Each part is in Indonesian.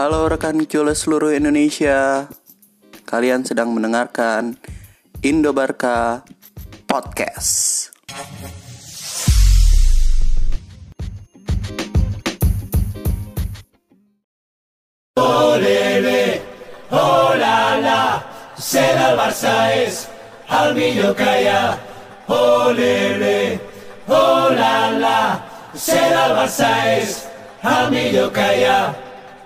Halo rekan Cule seluruh Indonesia Kalian sedang mendengarkan Indo Barca Podcast Ser el Barça és el millor que hi ha. Olele, oh la la. Ser el Barça és el millor que hi ha.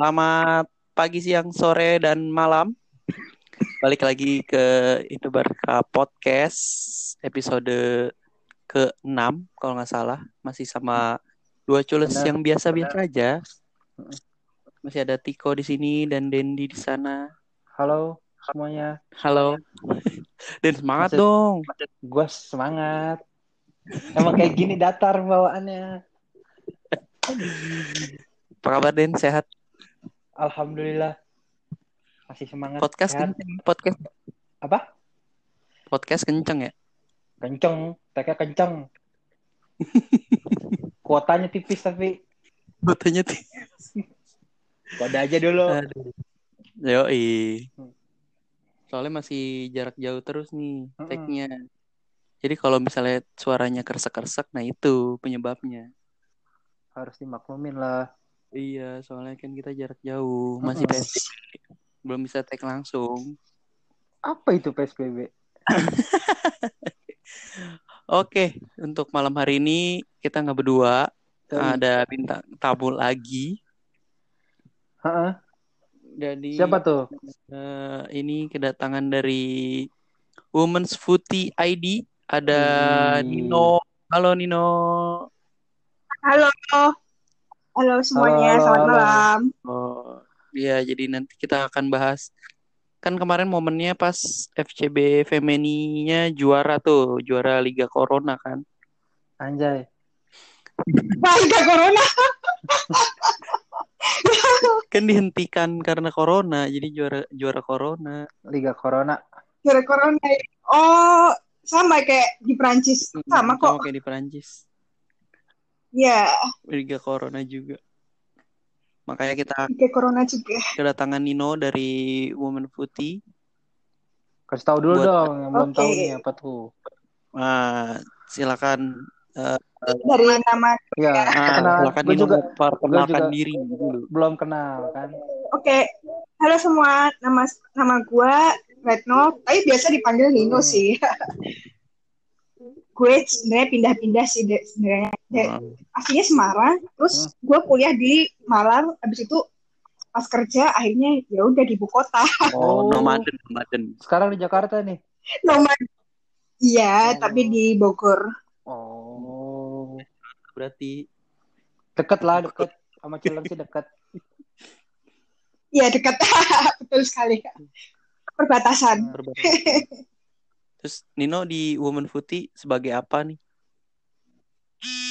Selamat pagi, siang, sore, dan malam. Balik lagi ke Indo Barca Podcast Episode ke-6 kalau nggak salah. Masih sama dua cules Benar, yang biasa-biasa aja. Masih ada Tiko di sini dan Dendi di sana. Halo semuanya, Halo. Dan semangat Maksud- dong. gue semangat. Emang kayak gini datar bawaannya. Apa kabar Den? Sehat? Alhamdulillah. Masih semangat. Podcast sehat. kenceng Podcast, Apa? podcast kenceng ya? Kenceng, teknya kenceng. Kuotanya tipis tapi Botanya tuh kode aja dulu. Yoi. Hmm. Soalnya masih jarak jauh terus nih Mm-mm. tag-nya. Jadi kalau misalnya suaranya kersek-kersek, nah itu penyebabnya. Harus dimaklumin lah. Iya, soalnya kan kita jarak jauh, masih Mm-mm. PSBB. Belum bisa tag langsung. Apa itu PSBB? Oke, untuk malam hari ini kita nggak berdua, ada bintang tamu lagi. Heeh. Jadi Siapa tuh? eh, ini kedatangan dari Women's Footy ID. Ada Wih. Nino. Halo Nino. Halo, halo semuanya, Halo, selamat halo. malam. Oh, iya, jadi nanti kita akan bahas. Kan kemarin momennya pas FCB Femeninya juara tuh, juara Liga Corona kan. Anjay. Warga Corona, Kan dihentikan karena Corona, jadi juara juara Corona. Liga Corona. juara Corona. Oh, sama kayak di Prancis, sama kok. kayak di Perancis. Ya, Liga Corona juga. Makanya kita Liga Corona juga. kedatangan Nino dari Women Footy. Kasih tahu dulu Buat- dong yang belum Oke. tahu nih apa tuh. Ah, silakan eh, Dari nama, Ya, ah, kenal. silakan Gue Nino juga perkenalkan juga- diri dulu. belum kenal kan. oke. Halo semua, nama nama gue Retno, tapi biasa dipanggil Nino Hmm. sih. gue sebenarnya pindah-pindah sih sebenarnya. Ah, Aslinya Semarang, terus gue kuliah di Malang, habis itu pas kerja akhirnya ya udah di ibu kota. Oh, Oh. nomaden, nomaden. Sekarang di Jakarta nih. Nomor Iya, Oh. tapi di Bogor. Oh. Berarti Deket lah, deket. Sama Cilengsi deket. Iya dekat, betul sekali. Perbatasan. perbatasan. Terus Nino di Women Footy sebagai apa nih?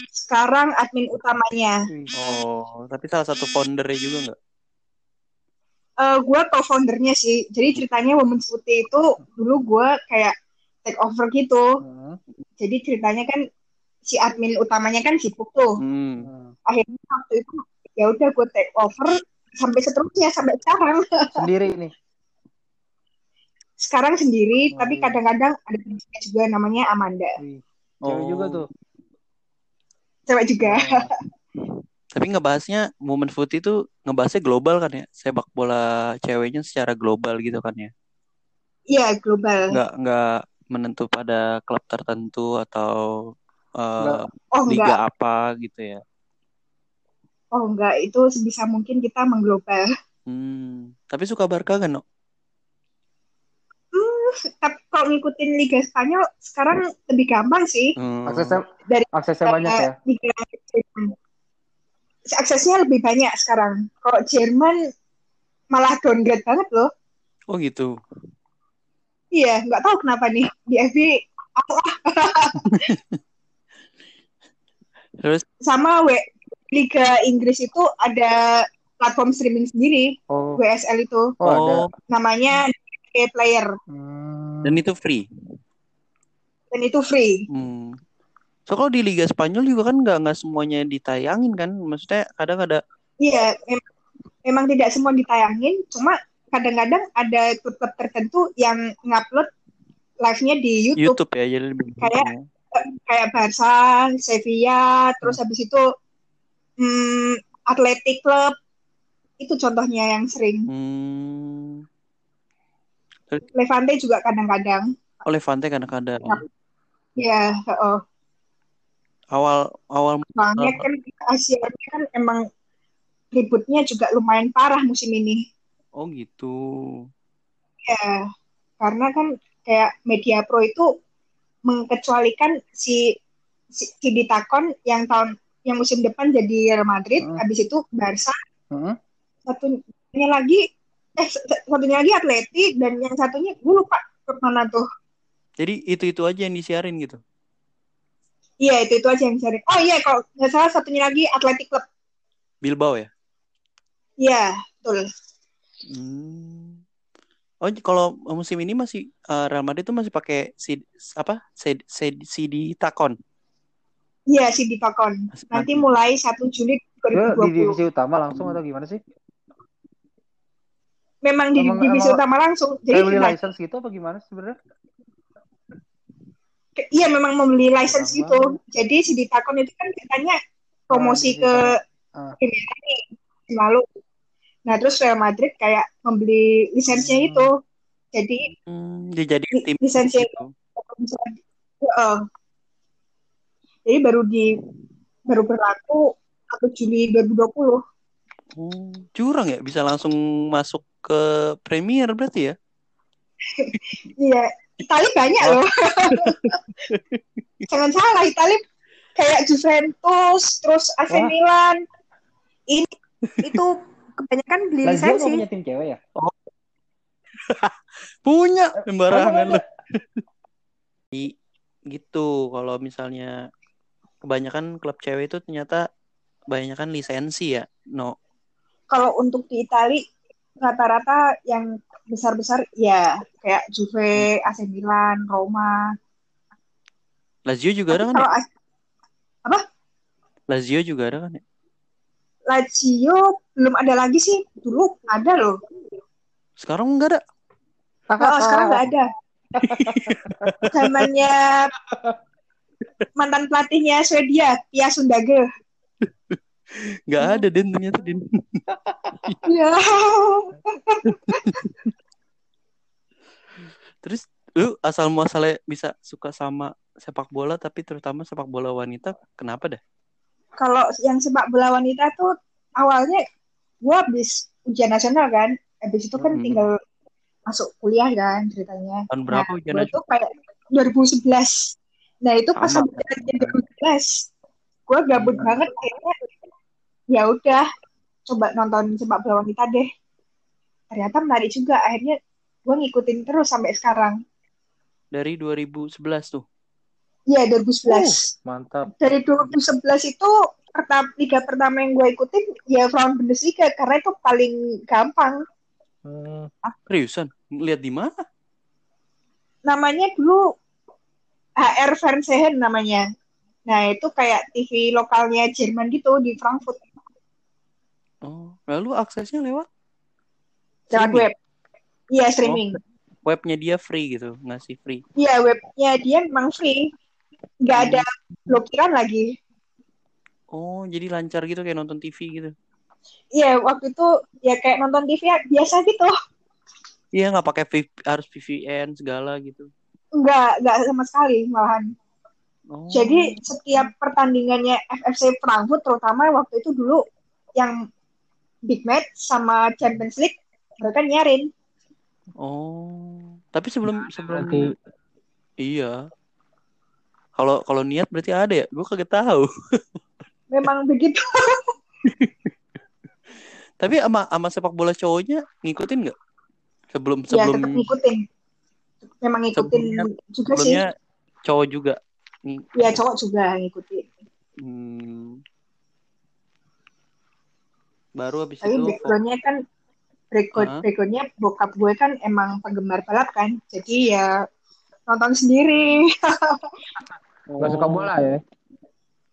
Sekarang admin utamanya. Oh, tapi salah satu foundernya juga nggak? Eh gue co-foundernya sih. Jadi ceritanya Women's Putih itu dulu gue kayak take over gitu. Hmm. Jadi ceritanya kan si admin utamanya kan sibuk tuh. Hmm. Akhirnya waktu itu ya udah gue take over sampai seterusnya sampai sekarang. Sendiri nih. Sekarang sendiri, Oh, tapi iya. kadang-kadang ada temennya juga namanya Amanda. Wih, Cewek juga tuh. Cewek juga. Oh. Tapi ngebahasnya Women Footy itu ngebahasnya global kan ya? Sepak bola ceweknya secara global gitu kan ya? Iya, global. Nggak nggak menentu pada klub tertentu atau Nggak. Oh enggak, liga apa gitu ya? oh enggak. Itu sebisa mungkin kita mengglobal. Hmm. Tapi suka Barca kan? No? Tapi kalau ngikutin Liga Spanyol sekarang lebih gampang sih Hmm. Aksesnya, Dari- aksesnya banyak ya. Liga Jerman. Aksesnya lebih banyak sekarang. Kalau Jerman malah downgrade banget loh. Oh gitu. Iya, nggak tahu kenapa nih di FB Terus sama W Liga Inggris itu ada platform streaming sendiri Oh, WSL itu oh ada. oh, namanya DK Player Hmm. dan itu free. dan itu free. Hmm. So kalau di Liga Spanyol juga kan nggak nggak semuanya ditayangin kan? Maksudnya kadang ada Iya, mem- memang tidak semua ditayangin, cuma kadang-kadang ada klub-klub tertentu yang ngupload live-nya di YouTube, YouTube ya jadi lebih Kayak- ya. kayak Barca, Sevilla, terus habis itu hmm, Athletic Club. Itu contohnya yang sering. Hmm. Levante juga kadang-kadang. Oh Levante kadang-kadang. Ya, oh. Awal awal Soalnya kan Asia kan emang ributnya juga lumayan parah musim ini. oh gitu. Ya, karena kan kayak Media Pro itu mengecualikan si si, si Ditakon yang tahun yang musim depan jadi Real Madrid, Hmm. habis itu Barca, Hmm. satunya lagi eh satunya lagi Atleti dan yang satunya gue lupa ke mana tuh. Jadi itu-itu aja yang disiarin gitu. Iya itu itu aja yang cari. Oh iya kalau nggak salah satunya lagi Athletic Club. Bilbao ya. Iya betul. Hmm. Oh, kalau musim ini masih eh, Real Madrid itu masih pakai CD, apa? CD, CD, CD Takon. Iya si Ditakon. Mas- Nanti mulai 1 Juli Ke di 2020. divisi utama langsung atau gimana sih? Memang di Emang- divisi emang- utama langsung. Jadi beli nah, license gitu apa gimana sebenarnya? Iya memang membeli license gitu. Jadi si Ditakon itu kan katanya promosi Ah, ke ah. Premier League nih, musim lalu. Nah terus Real Madrid kayak membeli lisensinya Hmm. itu. Jadi Hmm, Li- tim lisensi- gitu. Heeh. jadi baru di baru berlaku 1 Juli 2020. Oh, curang ya bisa langsung masuk ke Premier berarti ya? Iya, Itali banyak loh. Jangan salah, Itali kayak Juventus, terus AC Wah. Milan. Ini itu kebanyakan beli Lazio lisensi. punya tim cewek ya? Punya sembarangan. Di- gitu kalau misalnya kebanyakan klub cewek itu ternyata kebanyakan lisensi ya. No. Kalau untuk di Itali rata-rata yang besar-besar ya kayak Juve, AC Milan, Roma. Lazio juga ada Tapi kan ya? As- Lazio juga ada kan ya? Lazio belum ada lagi sih. Dulu ada loh. Sekarang enggak ada. Oh, sekarang nggak ada. Zamannya mantan pelatihnya Swedia, Pia Sundage. Enggak ada Den ternyata Den. Ya. Terus lu asal muasalnya bisa suka sama sepak bola tapi terutama sepak bola wanita kenapa dah? Kalau yang sepak bola wanita tuh awalnya gue habis ujian nasional kan, habis itu kan Hmm. tinggal masuk kuliah kan ceritanya. Tahun berapa nah, ujian nasional? tuh kayak 2011. Nah itu pas Sama. ujian 2011, gue gabut Hmm. banget kayaknya. Ya udah, coba nonton sepak bola wanita deh. Ternyata menarik juga. Akhirnya gue ngikutin terus sampai sekarang. Dari 2011 tuh. Iya 2011. Mantap. Dari 2011 itu pertama, liga pertama yang gue ikutin ya Frauen Bundesliga karena itu paling gampang. Hmm. Ah, seriusan? Lihat di mana? Namanya dulu HR Fernsehen namanya. Nah itu kayak TV lokalnya Jerman gitu di Frankfurt lalu aksesnya lewat lewat streaming? web. Iya streaming. Webnya dia free gitu, ngasih free. Iya webnya dia memang free, nggak ada blokiran lagi. Oh, jadi lancar gitu kayak nonton TV gitu. Iya waktu itu ya kayak nonton TV ya, biasa gitu. Iya, nggak pakai harus VPN segala gitu. Nggak nggak sama sekali malahan. Oh. Jadi setiap pertandingannya FFC Frankfurt terutama waktu itu dulu yang big match sama Champions League mereka nyarin. Oh. Tapi sebelum sebelum Berarti iya. Kalau kalau niat berarti ada ya? Gue kagak tahu. Memang begitu. Tapi sama sama sepak bola cowoknya ngikutin nggak? Sebelum Ya sebelum tetap ngikutin. Memang ngikutin Sebelumnya- juga sih. sebelumnya cowok juga. Ng- Ya cowok juga ngikutin. Hmm. Baru habis Tapi itu backgroundnya kan Hah? backgroundnya bokap gue kan emang penggemar balap kan. Jadi ya nonton sendiri. Gak suka bola ya?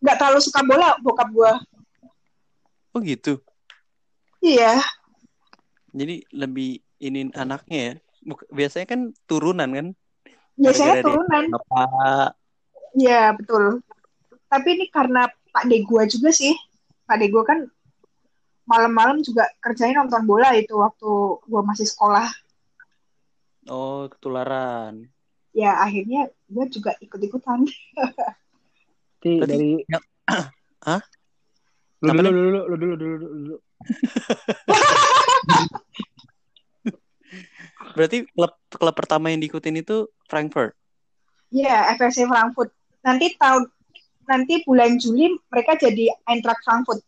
Nggak terlalu suka bola bokap gue. Oh gitu. Iya. Jadi lebih ini anaknya ya. Biasanya kan turunan kan. Biasanya Gara-gara dia- turunan. Bapak. Iya betul. Tapi ini karena Pak De gue juga sih. Pak De gue kan malam-malam juga kerjanya nonton bola itu waktu gue masih sekolah. Oh, ketularan. Ya akhirnya gue juga ikut-ikutan. Ti, Berarti- dari Ya. Hah? Lu dulu, dulu, lu dulu, dulu, dulu, dulu. Berarti klub klub pertama yang diikutin itu Frankfurt. Iya FSC Frankfurt. Nanti tahun nanti bulan Juli mereka jadi Eintracht Frankfurt.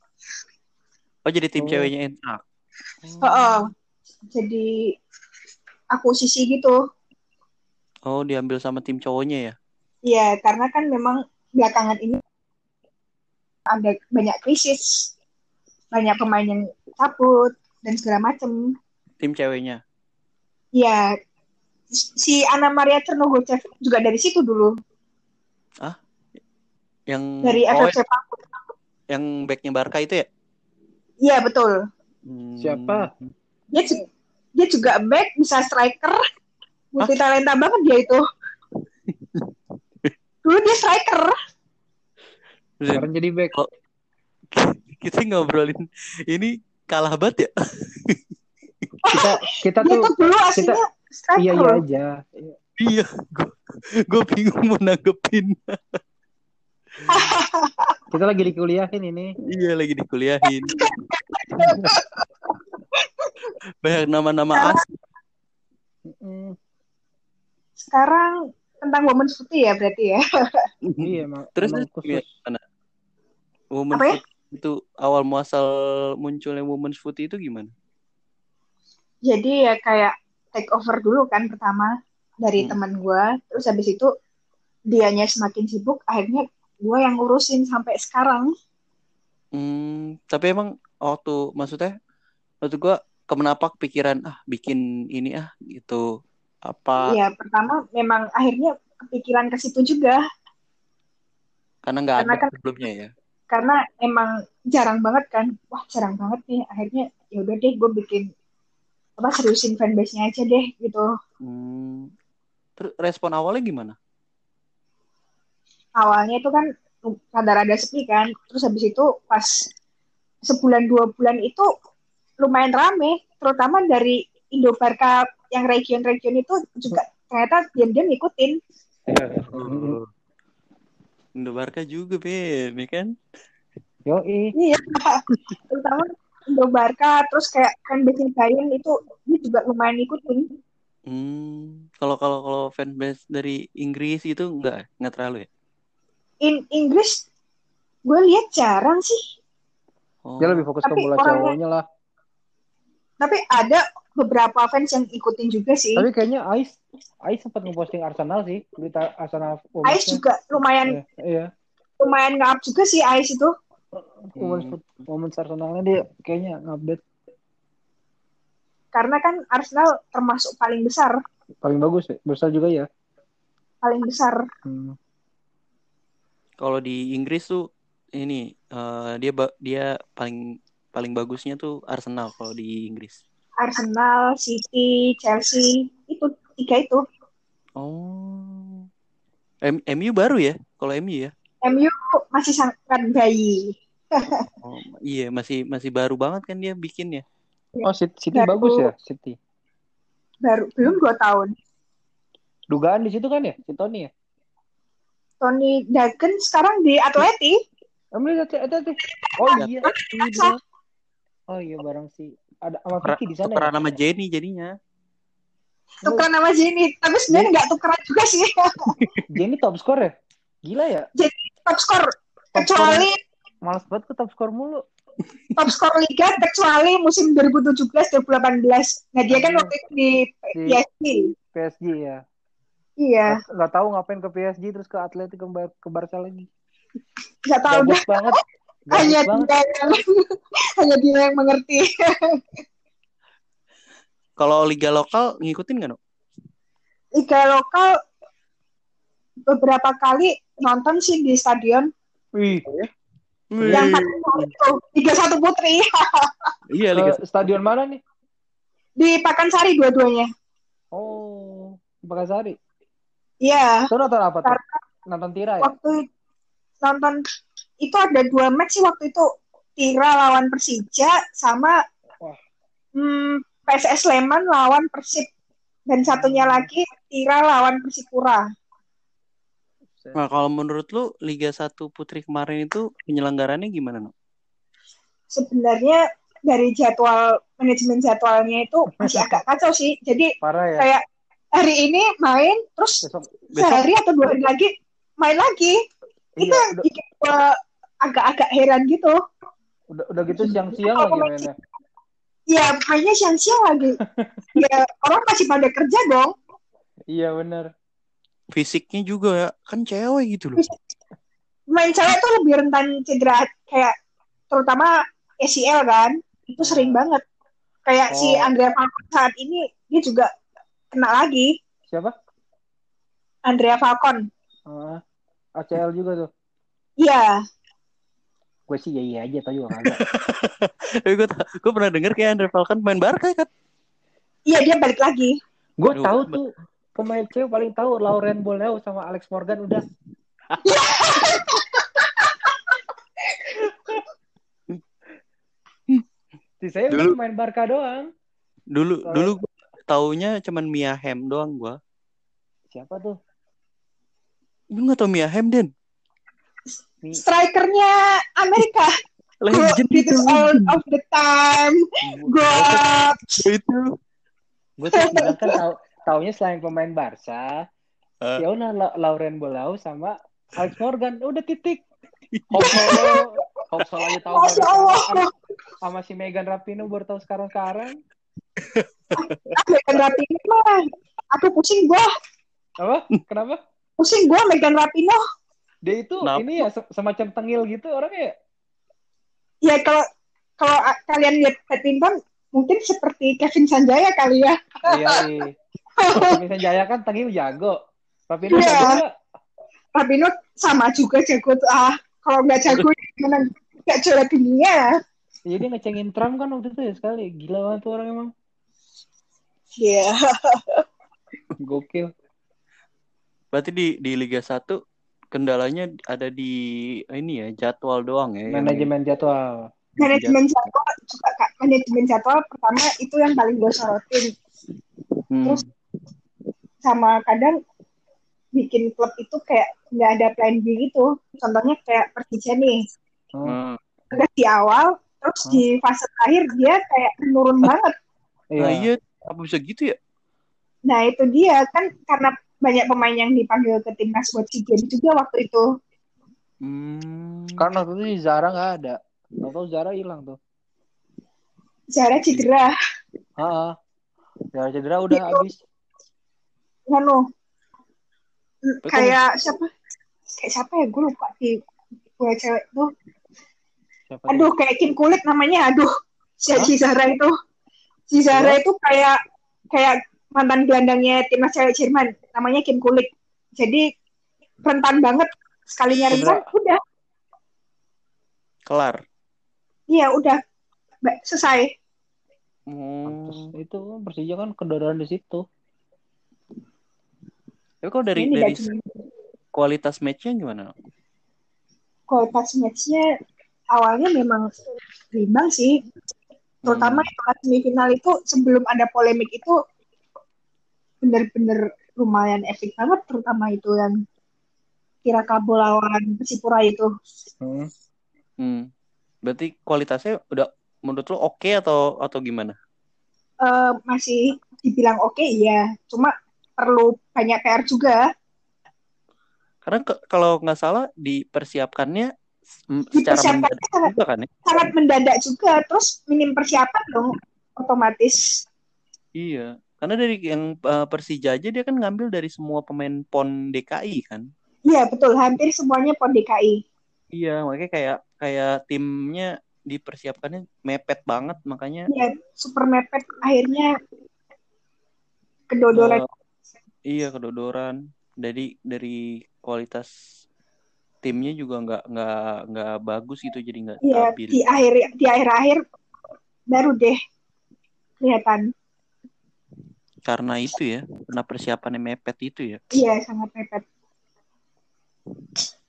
Oh, jadi tim Oh. ceweknya Eintracht. Heeh. Jadi akuisisi gitu. Oh, diambil sama tim cowoknya ya. Iya, karena kan memang belakangan ini ada banyak krisis, banyak pemain yang cabut dan segala macem. Tim ceweknya. Ya, si Ana Maria Cernogocev juga dari situ dulu, Yang dari oh, FFC yang backnya Barca itu ya? Iya betul. Hmm. Siapa? Dia dia juga back, bisa striker, multi talenta banget dia itu. Dulu dia striker. Sekarang jadi back. Kita ngobrolin ini kalah banget ya. Kita kita tuh tuh dulu aslinya striker. iya iya aja. Iya, gue gue bingung mau nanggepin. Kita lagi dikuliahin ini. Iya lagi dikuliahin. Banyak nama-nama asli. Sekarang tentang women's footy ya berarti ya. Iya emang. Terus emang khusus. gimana? Women's Apa ya? itu awal muasal munculnya women's foot itu gimana? Jadi ya kayak take over dulu kan pertama dari Hmm. teman gue. Terus habis itu dianya semakin sibuk, akhirnya gue yang ngurusin sampai sekarang. Hmm, tapi emang waktu maksudnya waktu gua kenapa kepikiran ah bikin ini ah gitu apa Iya, pertama memang akhirnya kepikiran ke situ juga karena nggak ada kan- sebelumnya ya. karena emang jarang banget kan. Wah, jarang banget nih. Akhirnya ya udah deh gue bikin apa seriusin fanbase-nya aja deh gitu. Hmm. Terus respon awalnya gimana? Awalnya itu kan rada-rada sepi kan. Terus habis itu pas sebulan dua bulan itu lumayan rame, terutama dari Indobarka yang region-region itu juga ternyata diam-diam ngikutin. Indo Barca juga Ben, ya kan? Yoi. Iya, terutama Indobarka, terus kayak fanbase Bayern itu dia juga lumayan ngikutin. Hmm. Kalau kalau kalau fanbase dari Inggris itu enggak enggak terlalu ya? In Inggris gue lihat jarang sih, Oh. Dia lebih fokus ke Tapi bola orangnya- cowoknya lah. tapi ada beberapa fans yang ikutin juga sih. Tapi kayaknya Ais Ais sempat ngeposting Arsenal sih, berita Arsenal Ais Women's-nya. juga lumayan Iya, iya. lumayan nge-up juga sih Ais itu. Women's, Hmm. Women's Arsenalnya dia kayaknya ngupdate Karena kan Arsenal termasuk paling besar, paling bagus ya. Besar juga ya. paling besar. Hmm. Kalau di Inggris tuh ini eh, dia dia paling paling bagusnya tuh Arsenal kalau di Inggris. Arsenal, City, Chelsea, itu tiga itu. Oh. M- MU baru ya? Kalau MU ya? MU masih sangat bayi. Oh, iya masih masih baru banget kan dia bikin ya. Oh, City, City Baru- bagus ya, City. Baru belum dua tahun. Dugaan di situ kan ya, si Tony ya. Tony Dagen sekarang di Atleti. Ambil lihat lihat lihat. Oh iya. Masa? Oh iya barang si ada sama Vicky di sana. tukeran Ya? sama Jenny jadinya. Tukeran nama Jenny. Tapi sebenarnya nggak tukeran juga sih. Jenny top score ya? Gila ya. Top skor. Top Kecuali Males banget ke top score mulu. top skor liga kecuali musim 2017-2018. Nah dia kan Iya. waktu itu di Di- PSG. PSG ya. Iya, Nggak tahu ngapain ke PSG terus ke Atletico ke, Bar- ke Barca lagi. nggak tahu dah. Gabut banget. Hanya banget. dia yang hanya dia yang mengerti. Kalau liga lokal ngikutin nggak no? Liga lokal beberapa kali nonton sih di stadion. Wih, Yang paling mau itu Liga Satu Putri Iya liga. ke stadion mana nih? di Pakansari dua-duanya. Oh, Pakansari. Iya, Itu nonton apa tuh? Karena Nonton Tira ya? waktu nonton itu ada dua match sih waktu itu Tira lawan Persija sama Wah. hmm, PSS Sleman lawan Persib dan satunya lagi Tira lawan Persipura. Nah kalau menurut lu Liga 1 Putri kemarin itu penyelenggarannya gimana no? Sebenarnya dari jadwal manajemen jadwalnya itu masih agak kacau sih. Jadi Parah ya. kayak hari ini main terus Besok, Besok sehari atau dua hari lagi main lagi. Itu iya, yang udah, bikin gua agak-agak heran gitu. udah, udah gitu siang-siang lagi mainnya. Ya mainnya siang-siang lagi. ya orang masih pada kerja dong. Iya bener. fisiknya juga ya kan cewek gitu loh. Main cewek tuh lebih rentan cedera kayak terutama ACL kan. Itu sering banget. Kayak si Oh. Andrea Falcon saat ini dia juga kena lagi. Siapa? Andrea Falcon. Ah, ACL juga tuh. Iya, Gue sih ya iya aja tau juga kagak. Tapi gue gue pernah denger kayak Andre Falcon main Barca kan. iya dia balik lagi. Gue tahu tuh pemain cewek paling tahu Lauren Boleo sama Alex Morgan udah. Sisanya udah Dulu- main Barca doang. Dulu Soalnya- dulu taunya cuman Mia Hamm doang gua. Siapa tuh? Lu gak tau Mia Hamm Den? Strikernya Amerika. Legend It itu. all of the time. God. Itu. Gue tuh kan tahu taunya selain pemain Barca, Eh. ya udah La- Lauren Boleo sama Alex Morgan udah titik. Hoxol, Hoxol aja tahu Masya Allah. sama, sama si Megan Rapinoe baru tahu sekarang-sekarang. Megan Rapinoe mah. Aku pusing gua. Apa? Kenapa? Pusing gua Megan Rapinoe. Dia itu Kenapa? ini ya se- semacam tengil gitu orangnya. ya? Ya kalau kalau kalian lihat badminton mungkin seperti Kevin Sanjaya kali ya. Iya, iya. Misalnya Jaya kan tengil jago. Rapinoe Iya. jago nggak? Rapinoe sama juga jago tuh. Ah, kalau nggak jago gimana nggak juara dunia. Iya dia ngecengin Trump kan waktu itu ya sekali. Gila banget tuh orang emang. Iya. Gokil. Berarti di di Liga 1 kendalanya ada di ini ya jadwal doang ya. yang- Manajemen jadwal. Manajemen jadwal juga Kak. Manajemen jadwal pertama itu yang paling gue sorotin. Hmm. Terus sama kadang bikin klub itu kayak nggak ada plan B gitu. Contohnya kayak Persija nih. Hmm. Udah di awal, terus Hmm. di fase terakhir dia kayak menurun banget. Nah, Iya. Apa bisa gitu ya? Nah itu dia kan karena banyak pemain yang dipanggil ke timnas buat SEA Games juga waktu itu. Hmm. Kan waktu itu si Zara nggak ada. Tahu Zara hilang tuh. Zara cedera, Heeh. Zara cedera udah Itu- habis. Tapi kan- Kayak siapa? Kayak siapa ya? Gue lupa di gue cewek tuh. Siapa Aduh, kayak Kim Kulit namanya. Aduh, si, Hah? si Zara itu. Si Zara itu kayak kayak mantan gelandangnya timnas cewek Jerman. Namanya Kim Kulit. Jadi rentan banget. Sekalinya rentan, udah. kelar. Iya, udah. Ba- Selesai. Hmm. Itu Persija kan kedodoran di situ. Tapi kalau dari Ini dari kualitas matchnya gimana? kualitas matchnya awalnya memang berimbang sih. Terutama Hmm. itu pas semifinal itu sebelum ada polemik itu bener-bener lumayan epic banget. Terutama itu yang kira Kabo lawan Persipura itu. Hmm. Hmm. Berarti kualitasnya udah menurut lo oke atau atau gimana? Eh, masih dibilang oke iya. Cuma perlu banyak PR juga. Karena ke- kalau nggak salah dipersiapkannya secara mendadak sangat- juga kan ya? sangat mendadak juga terus minim persiapan dong otomatis Iya, karena dari yang uh, Persija aja dia kan ngambil dari semua pemain PON DKI kan. iya betul hampir semuanya pon DKI Iya, makanya kayak kayak timnya dipersiapkannya mepet banget makanya iya super mepet akhirnya kedodoran eh, iya kedodoran. Dari dari kualitas timnya juga nggak nggak nggak bagus gitu jadi nggak Iya, stabil. di akhir di akhir-akhir baru deh kelihatan. Karena itu ya, karena persiapannya mepet itu ya. Iya, sangat mepet.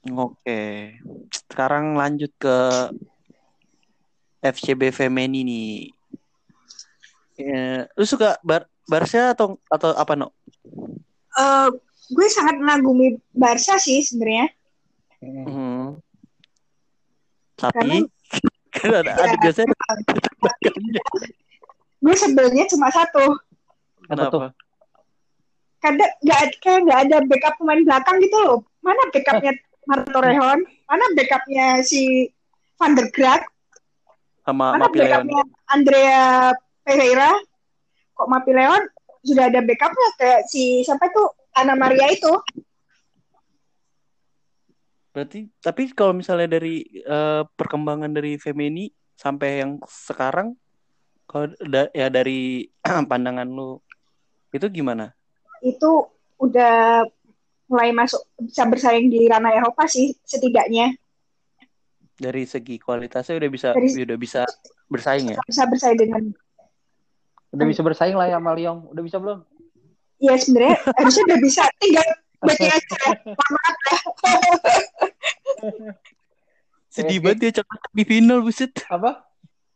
Oke, sekarang lanjut ke FCB Femeni nih. Eh, lu suka Bar Barca atau atau apa no? Eh, gue sangat mengagumi Barca sih sebenarnya. Hmm. Tapi Karena- kan ada, ada Ya. biasanya ada Gue sebelnya cuma satu. Kenapa? Kadang nggak kayak nggak ada backup pemain belakang gitu loh. Mana backupnya Marco Rejon? Mana backupnya si Van der? Sama Mana Mapi Leon. backupnya Andrea Pereira? Kok Mapi Leon sudah ada backupnya kayak si siapa tuh Ana Maria itu? Berarti tapi kalau misalnya dari eh, perkembangan dari Femeni sampai yang sekarang kalau da- ya dari pandangan lu itu gimana? itu udah mulai masuk bisa bersaing di ranah Eropa sih setidaknya Dari segi kualitasnya udah bisa Dari- udah bisa bersaing ya? bisa bersaing dengan Udah bisa bersaing lah ya sama Lyon. Udah bisa belum? ya sebenarnya harusnya udah bisa tinggal baca aja maaf ya. Sedih banget dia cocok di final buset. Apa?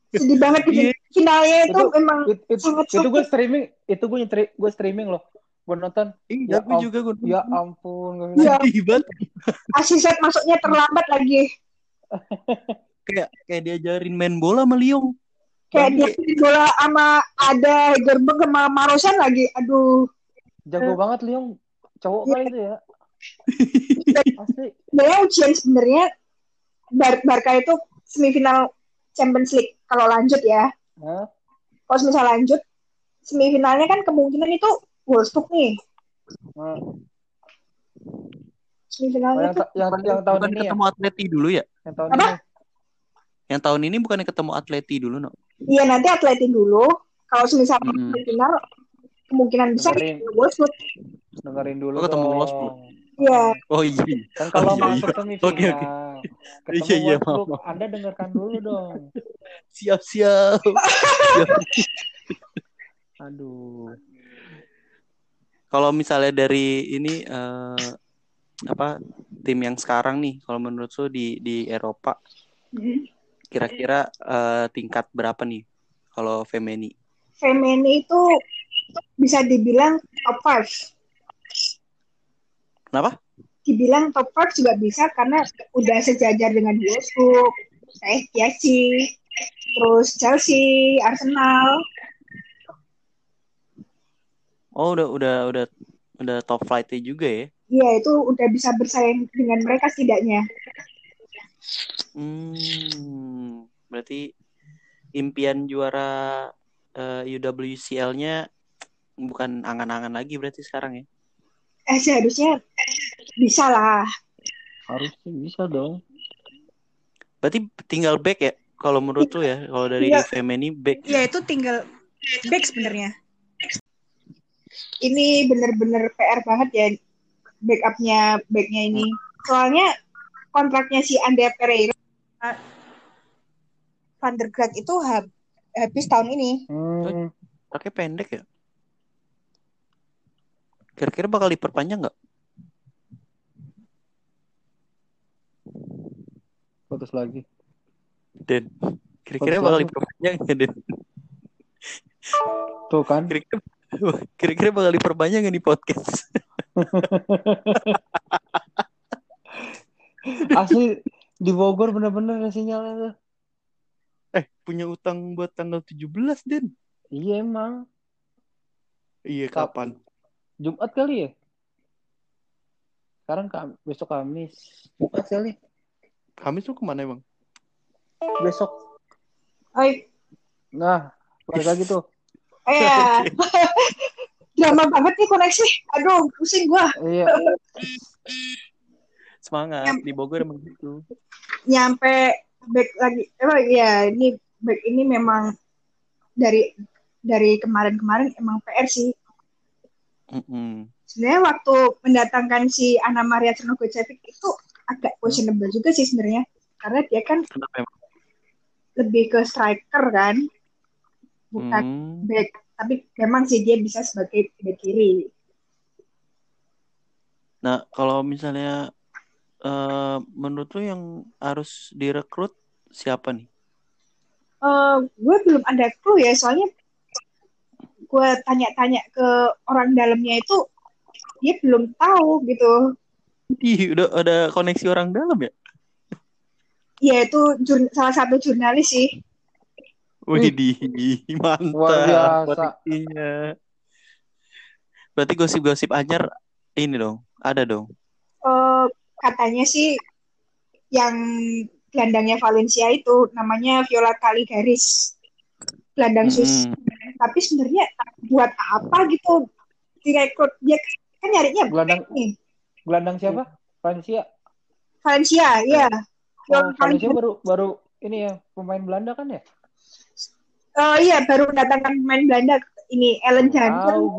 sedih banget di Iya. finalnya itu Itu- memang It- it- sangat itu gue streaming, itu gue nyetri, gue streaming loh. Gue nonton. Iya, Ya gue juga gue Ya ampun, Iya. sedih banget. asisten masuknya terlambat lagi Kayak kayak diajarin main bola sama Lyon. kayak Tapi- dia main bola sama ada Gerberg sama Marosan lagi aduh jago banget Lyon. Cowok kali itu ya. Sebenarnya ujian sebenarnya Bar- Barca itu semifinal Champions League kalau lanjut ya Hah? kalau misal lanjut semifinalnya kan kemungkinan itu Wolfsburg nih Nah, Oh, semifinalnya yang, tuh ta- yang, yang tahun bukan ini ya. ketemu Atleti dulu ya? Yang tahun Apa? ini. Yang tahun ini bukannya ketemu Atleti dulu, no? iya nanti Atleti dulu kalau semisal semifinal kemungkinan besar Dengerin. Wolfsburg Dengerin dulu Oh, ketemu. Wolfsburg. Iya Oh iya. Kan kalau Oh, iya, masuk iya. semifinal, Oke, oke. ketemu Iya, iya, maaf, maaf. Anda dengarkan dulu dong. Siap siap. Aduh. Kalau misalnya dari ini eh, apa tim yang sekarang nih, kalau menurut lu di di Eropa Mm. kira-kira eh, tingkat berapa nih kalau Femeni? Femeni itu bisa dibilang top 5 Kenapa? dibilang top 5 juga bisa karena udah sejajar dengan Wolfsburg, PSG, terus Chelsea, Arsenal. Oh udah udah udah udah top flightnya juga ya? Iya, itu udah bisa bersaing dengan mereka setidaknya. Hmm, berarti impian juara eh, UWCL-nya bukan angan-angan lagi berarti sekarang ya? Eh, seharusnya bisa lah. Harusnya bisa dong. Berarti tinggal back ya? Kalau menurut lu ya, kalau dari Iya. Femeni back. Iya, itu tinggal back sebenarnya. Ini bener-bener PR banget ya backupnya backnya ini. Soalnya kontraknya si Andrea Pereira Van der Graat itu hab- habis tahun ini. Hmm, Pakai pendek ya? Kira-kira bakal diperpanjang nggak? putus lagi. Den, kira-kira bakal diperpanjang nggak Den? Tuh kan. Kira-kira kira-kira bakal diperpanjang nggak di podcast? Asli di Bogor bener-bener sinyalnya tuh. Eh, punya utang buat tanggal 17 Den? Iya emang. Iya, Kap- kapan? Jumat kali ya? Sekarang kam besok Kamis. Jumat kali. Kamis tuh ke mana emang? besok. Oi, Nah, balik lagi tuh. oh ya. Drama banget nih koneksi. Aduh, pusing gua. Iya, Semangat di Bogor emang gitu. Nyampe back lagi. Emang ya ini back ini memang dari dari kemarin-kemarin emang PR sih. Mm-mm. Sebenarnya waktu mendatangkan si Anna Maria Cernogocevic itu agak questionable juga sih sebenarnya. Karena dia kan Kenapa lebih ke striker kan. Bukan Hmm. back. Tapi memang sih dia bisa sebagai back kiri. Nah, kalau misalnya eh menurut lu yang harus direkrut siapa nih? Eh, gue belum ada clue ya soalnya gue tanya-tanya ke orang dalamnya itu dia belum tahu gitu Ih, udah ada koneksi orang dalam ya? ya itu jur- salah satu jurnalis sih Wih, di Luar mantap koneksinya. Berarti gosip-gosip anyar ini dong, ada dong. Eh, katanya sih yang gelandangnya Valencia itu namanya Viola Caligaris gelandang Swiss Mm-mm. Tapi sebenarnya buat apa gitu direkrut dia kan nyarinya Gelandang- nih gelandang siapa? Valencia. Valencia ya Oh, Valencia baru baru ini ya pemain Belanda kan ya? Oh iya baru mendatangkan pemain Belanda ini Ellen Johnson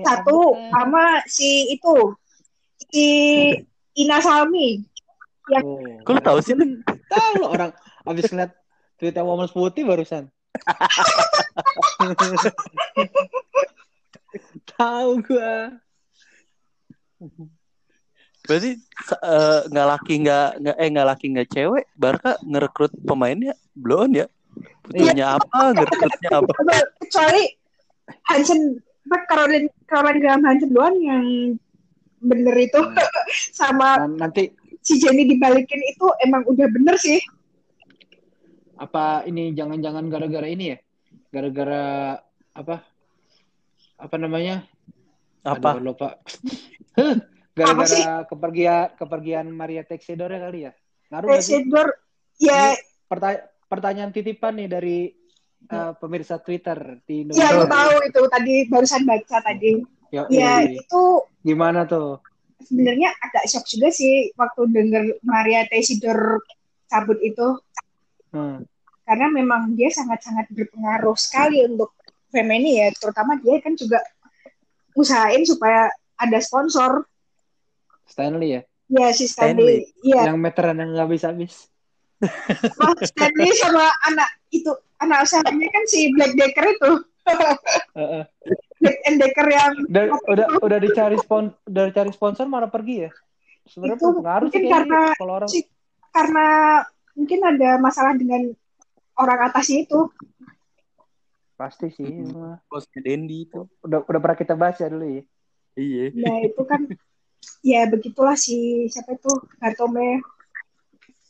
satu sama si itu si Ina Salmi Oh. Kok lu tahu sih lu? Tahu lo orang abis ngeliat tweetnya Womas Putih barusan. Tahu gua. Berarti eh, nggak laki nggak nggak eh nggak laki nggak cewek, Barca ngerekrut pemainnya belum ya? Butuhnya apa? Ngerekrutnya apa? kecuali Hansen apa, Caroline Caroline Graham Hansen doang yang bener itu sama Nah, nanti si Jenny dibalikin itu emang udah bener sih apa ini jangan-jangan gara-gara ini ya? Gara-gara apa? Apa namanya? Apa? Aduh, lupa. Gara-gara kepergian kepergian Maria Texedor kali ya? Ngaruh nggak sih? Residor ya Perta- pertanyaan titipan nih dari uh, pemirsa Twitter di ya Indonesia. aku tahu itu tadi barusan baca tadi Ya, ya iya. itu Gimana tuh? sebenarnya agak shock juga sih waktu denger Maria Tesidor cabut itu Hmm. karena memang dia sangat-sangat berpengaruh sekali untuk Femeni ya terutama dia kan juga usahain supaya ada sponsor Stanley ya? ya si Stanley. Stanley iya Yang meteran yang nggak bisa habis. Wah, Stanley sama anak itu anak usahanya kan si Black Decker itu. Black and Decker yang udah udah udah dicari spon udah dicari sponsor malah pergi ya sebenarnya Itu pengaruh sih mungkin kayaknya karena kalau orang si- karena mungkin ada masalah dengan orang atasnya itu pasti sih Mm-mm. Bosnya Dendi itu. udah udah pernah kita bahas ya dulu ya Iya. nah itu kan ya begitulah si siapa itu Bartome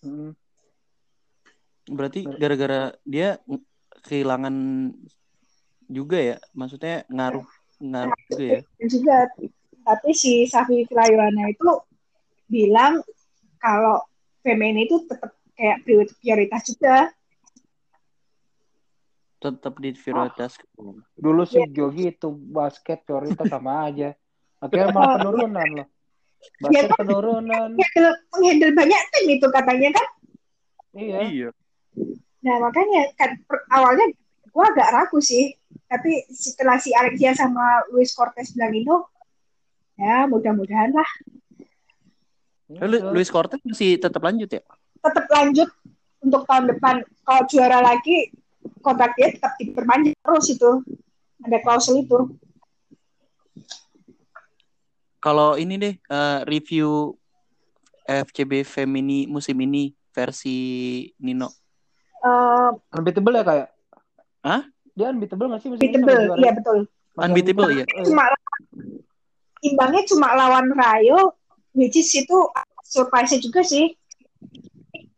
Hmm. Berarti gara-gara dia ng- kehilangan juga ya, maksudnya ngaruh ngaruh juga ya. dan juga tapi si Safi Filayuana itu bilang kalau Femeni itu tetap kayak prioritas juga. Tetap di prioritas. dulu sih Iya. Jogi itu basket prioritas sama aja. Akhirnya malah penurunan loh. Iya, basket kan? penurunan. Handle, menghandle banyak tim itu katanya kan? Iya. Iya. nah makanya kan per- awalnya gua agak ragu sih. Tapi setelah si Alexia sama Luis Cortez bilang itu ya mudah-mudahan lah. Eh, Lu- Luis Cortez masih tetap lanjut ya? Tetap lanjut untuk tahun depan kalau juara lagi kontrak dia tetap diperpanjang terus itu ada klausul itu Kalau ini deh eh, review FCB Femini musim ini versi Nino. Eh, unbeatable ya kayak Hah? dia unbeatable nggak sih musim ini unbeatable juara? iya betul Unbeatable ya? cuma imbangnya cuma lawan Rayo which is itu surprise juga sih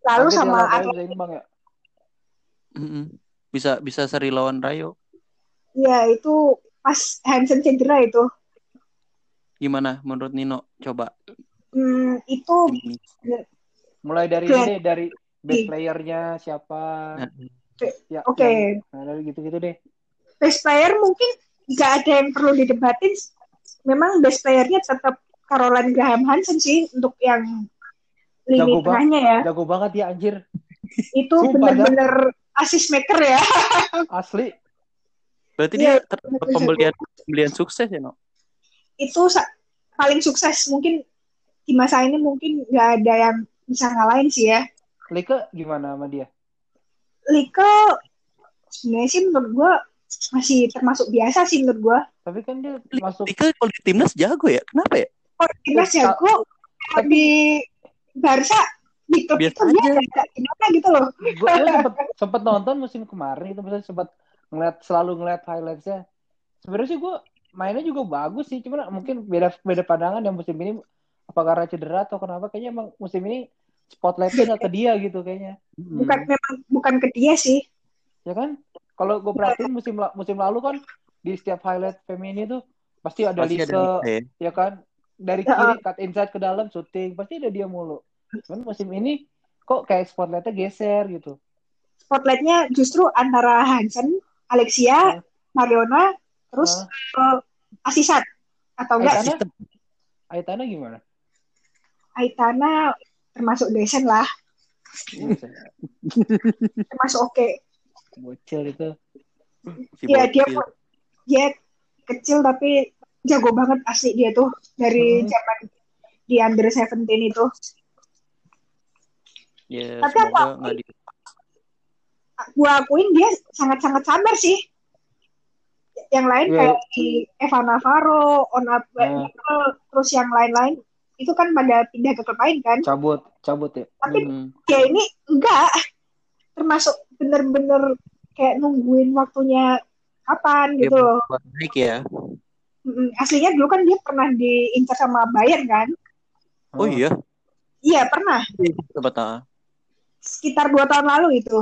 lalu dia sama lawan Rayo Atlet- bisa imbang ya Mm-mm. Bisa bisa seri lawan Rayo. ya itu pas Hansen cedera itu Gimana menurut Nino? Coba Hmm, itu. Mulai dari Oke. ini deh, dari best playernya siapa. Nah, Ya, Oke. yang- Nah, dari gitu-gitu deh. best player mungkin nggak ada yang perlu didebatin. Memang best playernya tetap Caroline Graham Hansen sih untuk yang lini Jago banget. tengahnya ya. Jago banget ya anjir. Itu Sumpah, bener-bener assist maker ya. Asli. Berarti Iya, dia pembelian pembelian sukses ya, no? Itu sa- paling sukses mungkin di masa ini mungkin nggak ada yang bisa ngalahin sih ya. Lika gimana sama dia? Liko sebenarnya sih menurut gue masih termasuk biasa sih menurut gue. Tapi kan dia masuk Dika kalau di timnas jago ya? Kenapa ya? Oh, timnas Ya, jago kalau di Barca klub Biasa itu aja. gimana gitu loh. gue sempet sempet nonton musim kemarin itu misalnya sempet ngeliat selalu ngeliat highlightsnya sebenarnya sih gue mainnya juga bagus sih cuman mungkin beda beda pandangan yang musim ini apa karena cedera atau kenapa kayaknya emang musim ini spotlightnya nggak ke dia gitu kayaknya Bukan memang bukan ke dia sih. ya kan kalau gue perhatiin musim musim lalu kan di setiap highlight femini tuh pasti ada Pasti Lise ada Lise. ya kan dari Ya, kiri cut inside ke dalam shooting pasti ada dia mulu. Cuman musim ini kok kayak spotlightnya geser gitu. Spotlightnya justru antara Hansen, Alexia, Mariona, terus Ah. eh, Asisat. Atau enggak Aitana? Aitana gimana? Aitana termasuk desen lah, termasuk oke. bocil itu. Si Iya dia dia kecil tapi jago banget asli dia tuh dari Hmm. zaman di under 17 itu. Ya, Tapi nggak di Gua akuin dia sangat-sangat sabar sih. Yang lain Iya. kayak di Evan Navarro, Ona Nah. terus yang lain-lain itu kan pada pindah ke klub lain kan. cabut cabut ya Tapi Hmm. ya ini enggak termasuk bener-bener kayak nungguin waktunya kapan Dia gitu loh. buat naik ya. Mm, Aslinya dulu kan dia pernah diincar sama Bayern kan? Oh iya. Iya pernah Coba tahu. sekitar dua tahun lalu itu.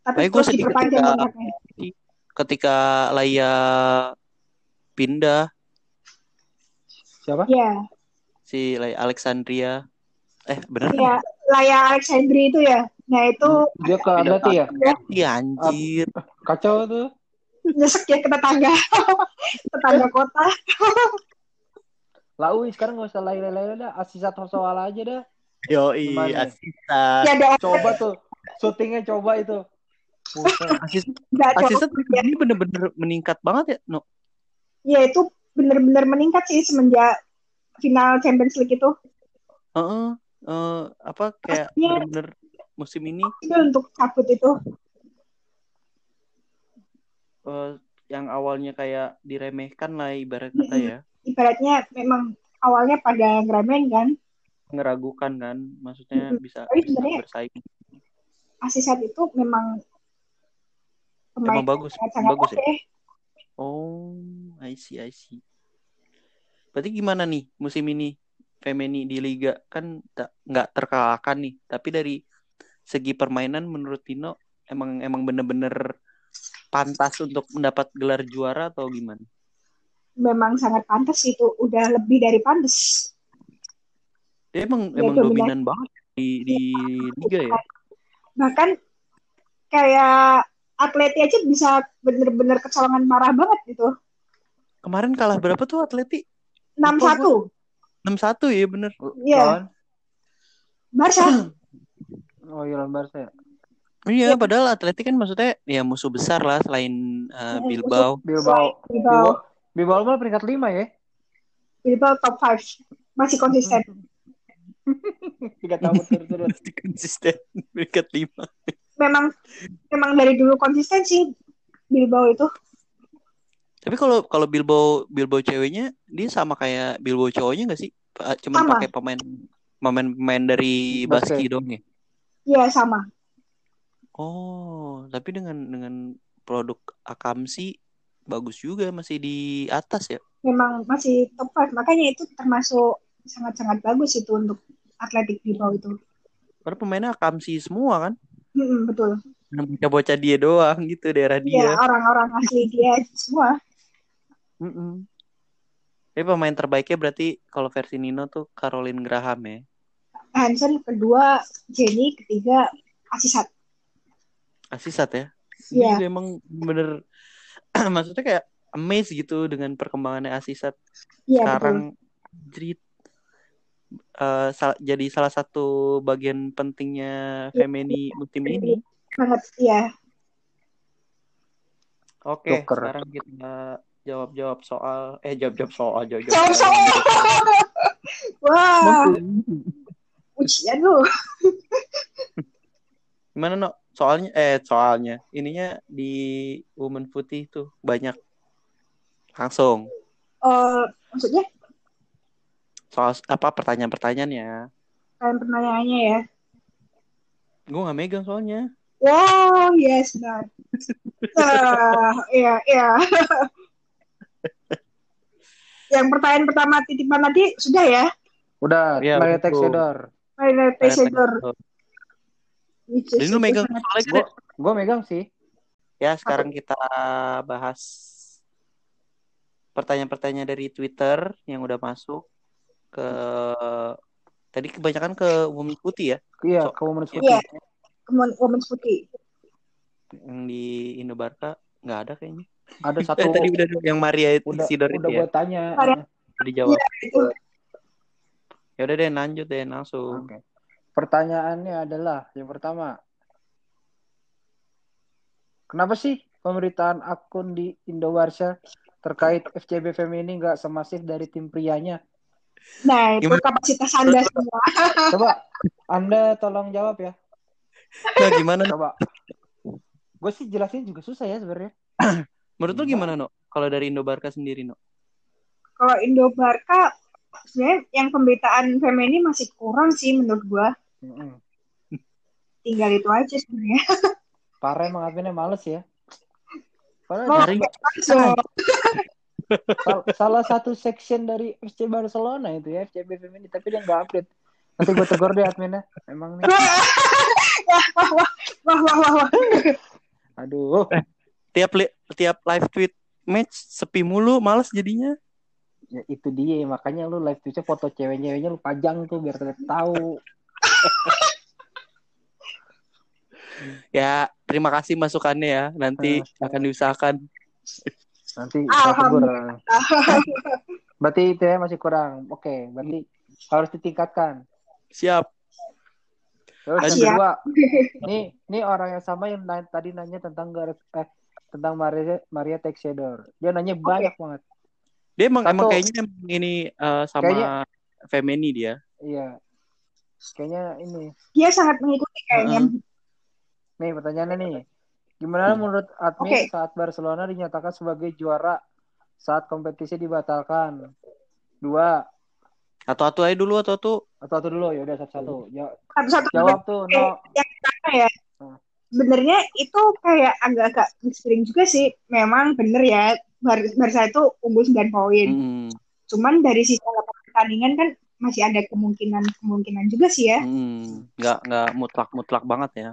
Tapi gue terus sedih diperpanjang ketika ketika Laya pindah siapa Iya, si Laya Alexandria. Eh bener kan? iya. Laya Alexandri itu ya. Nah itu dia ke Atleti ya Iya anjir. kacau tuh nyesek ya ke tetangga, tetangga kota. Lau sekarang nggak usah lain-lain dah asisat Hosoala aja dah Yoi, Gimana nih? asisat. Ya ada coba tuh syutingnya coba itu cowok. asisat ini bener-bener meningkat banget ya. No. Ya itu bener-bener meningkat sih semenjak final Champions League itu. Heeh. eh, apa kayak bener-bener musim ini Itu untuk cabut itu. Eh, yang awalnya kayak diremehkan lah ibarat kata ya. Ibaratnya memang awalnya pada ngeremehin kan. Ngeragukan kan. Maksudnya Mm-mm. bisa, Tapi bisa bersaing. Asisat itu memang pemain Emang bagus. Bagus ya. Oh, I see, I see. Berarti gimana nih musim ini Femeni di Liga kan tak nggak terkalahkan nih, tapi dari segi permainan menurut Tino emang emang bener-bener pantas untuk mendapat gelar juara atau gimana? Memang sangat pantas itu, udah lebih dari pantas. Dia emang Ya, emang dominan. dominan banget di di liga ya. Bahkan kayak Atleti aja bisa bener-bener kecolongan parah banget gitu. Kemarin kalah berapa tuh Atleti? 6-1. 6-1 ya bener. Iya, Lawan? Barca. oh iya Barca ya Iya, padahal Atleti kan maksudnya ya musuh besar lah selain uh, Bilbao. Bilbao Bilbao, Bilbao malah peringkat lima ya Bilbao top 5. Masih konsisten. tiga tahun terus Konsisten peringkat 5. Memang memang dari dulu konsisten sih Bilbao itu. Tapi kalau kalau Bilbao Bilbao ceweknya dia sama kayak Bilbao cowoknya nggak sih? Cuman Sama. pakai pemain pemain pemain dari Basket. Baski dong ya. Iya sama. Oh, tapi dengan dengan produk Akamsi bagus juga masih di atas ya. Memang masih top 5. Makanya itu termasuk sangat-sangat bagus itu untuk Atletik Bilbao itu. Karena pemainnya Akamsi semua kan. Mm-mm, betul. Bocah-bocah dia doang gitu daerah Iya, dia. orang-orang asli dia semua. Mm-mm. Tapi pemain terbaiknya berarti kalau versi Nino tuh Caroline Graham ya. Hansen, kedua Jenny, ketiga Asisat. Asisat ya. Iya. Dia emang bener maksudnya kayak amazed gitu dengan perkembangannya Asisat Iya, betul. sekarang Jrit eh, sal- jadi salah satu bagian pentingnya Iya. Femeni musim ini. Banget, iya. Oke, Joker. sekarang kita jawab-jawab soal eh jawab-jawab soal jawab-jawab Jawab soal. soal. Wah, ujian lu. Gimana no? Soalnya eh soalnya ininya di Women Putih tuh banyak langsung Eh, maksudnya soal apa pertanyaan-pertanyaannya. kalian pertanyaannya ya. Gue nggak megang soalnya. Wow, yes, benar. Ah, iya, iya. Yang pertanyaan pertama titipan tadi sudah ya? Udah, Iya, Maria. Texedor. Final Tesedor. Jadi lu itu megang soalnya Gue gue megang sih. Ya, sekarang kita bahas pertanyaan-pertanyaan dari Twitter yang udah masuk ke tadi kebanyakan ke Women Putih ya, Iya, So- ke Women's Iya. Putih. Women Women's Putih. yang di Indobarka nggak ada kayaknya. Ada Eh, satu tadi udah yang Maria udah Sidor udah itu ya, tanya. Maria- dijawab. Itu Ya udah deh, lanjut deh langsung. Oke. Pertanyaannya adalah yang pertama. Kenapa sih pemberitaan akun di Indowarsa terkait FCB Femini nggak semasif dari tim prianya? Nah, itu Gimana? kapasitas Anda semua. Coba Anda tolong jawab ya. Nah, gimana? Coba. Gue sih jelasin juga susah ya sebenarnya. Menurut lu gimana, No? Kalau dari Indobarka sendiri, No? Kalau Indo Barca sebenarnya yang pemberitaan Femini masih kurang sih menurut gua. Mm-mm. Tinggal itu aja sebenarnya. Parah emang adminnya males ya. Padahal So, sal- salah satu section dari FC Barcelona itu ya FCB Femini tapi dia nggak update. Nanti gue tegur deh adminnya. Emang nih. wah, wah, wah, wah, wah, wah, wah. Aduh. Tiap li- tiap live tweet match sepi mulu, males jadinya. Ya itu dia makanya lu live tweetnya foto cewek-ceweknya lu pajang tuh biar kalian tahu. Ya, terima kasih masukannya ya. Nanti akan diusahakan. Nanti. Alhamdulillah. Berarti itu ya masih kurang. Oke, berarti harus ditingkatkan. Siap. Terus yang kedua, nih nih orang yang sama yang na- tadi nanya tentang eh tentang Maria Maria Texedor. Dia nanya banyak banget. Dia emang Satu. emang kayaknya emang ini eh, sama Kayaknya- Femeni dia. Iya. Kayaknya ini. Dia sangat mengikuti kayaknya. Heeh. Nih pertanyaannya nih. Gimana Hmm. menurut admin Oke. saat Barcelona dinyatakan sebagai juara saat kompetisi dibatalkan? Dua Atau-atau aja dulu atau-atau atau satu dulu ya udah satu-satu. Satu-satu jawab tuh Oke, no. yang pertama ya. Hmm. Sebenarnya itu kayak agak-agak mixing juga sih. Memang bener ya. Bar- Barca itu unggul 9 poin. Hmm, Cuman dari sisi lapangan pertandingan kan masih ada kemungkinan-kemungkinan juga sih ya. hmm, nggak nggak mutlak-mutlak banget ya.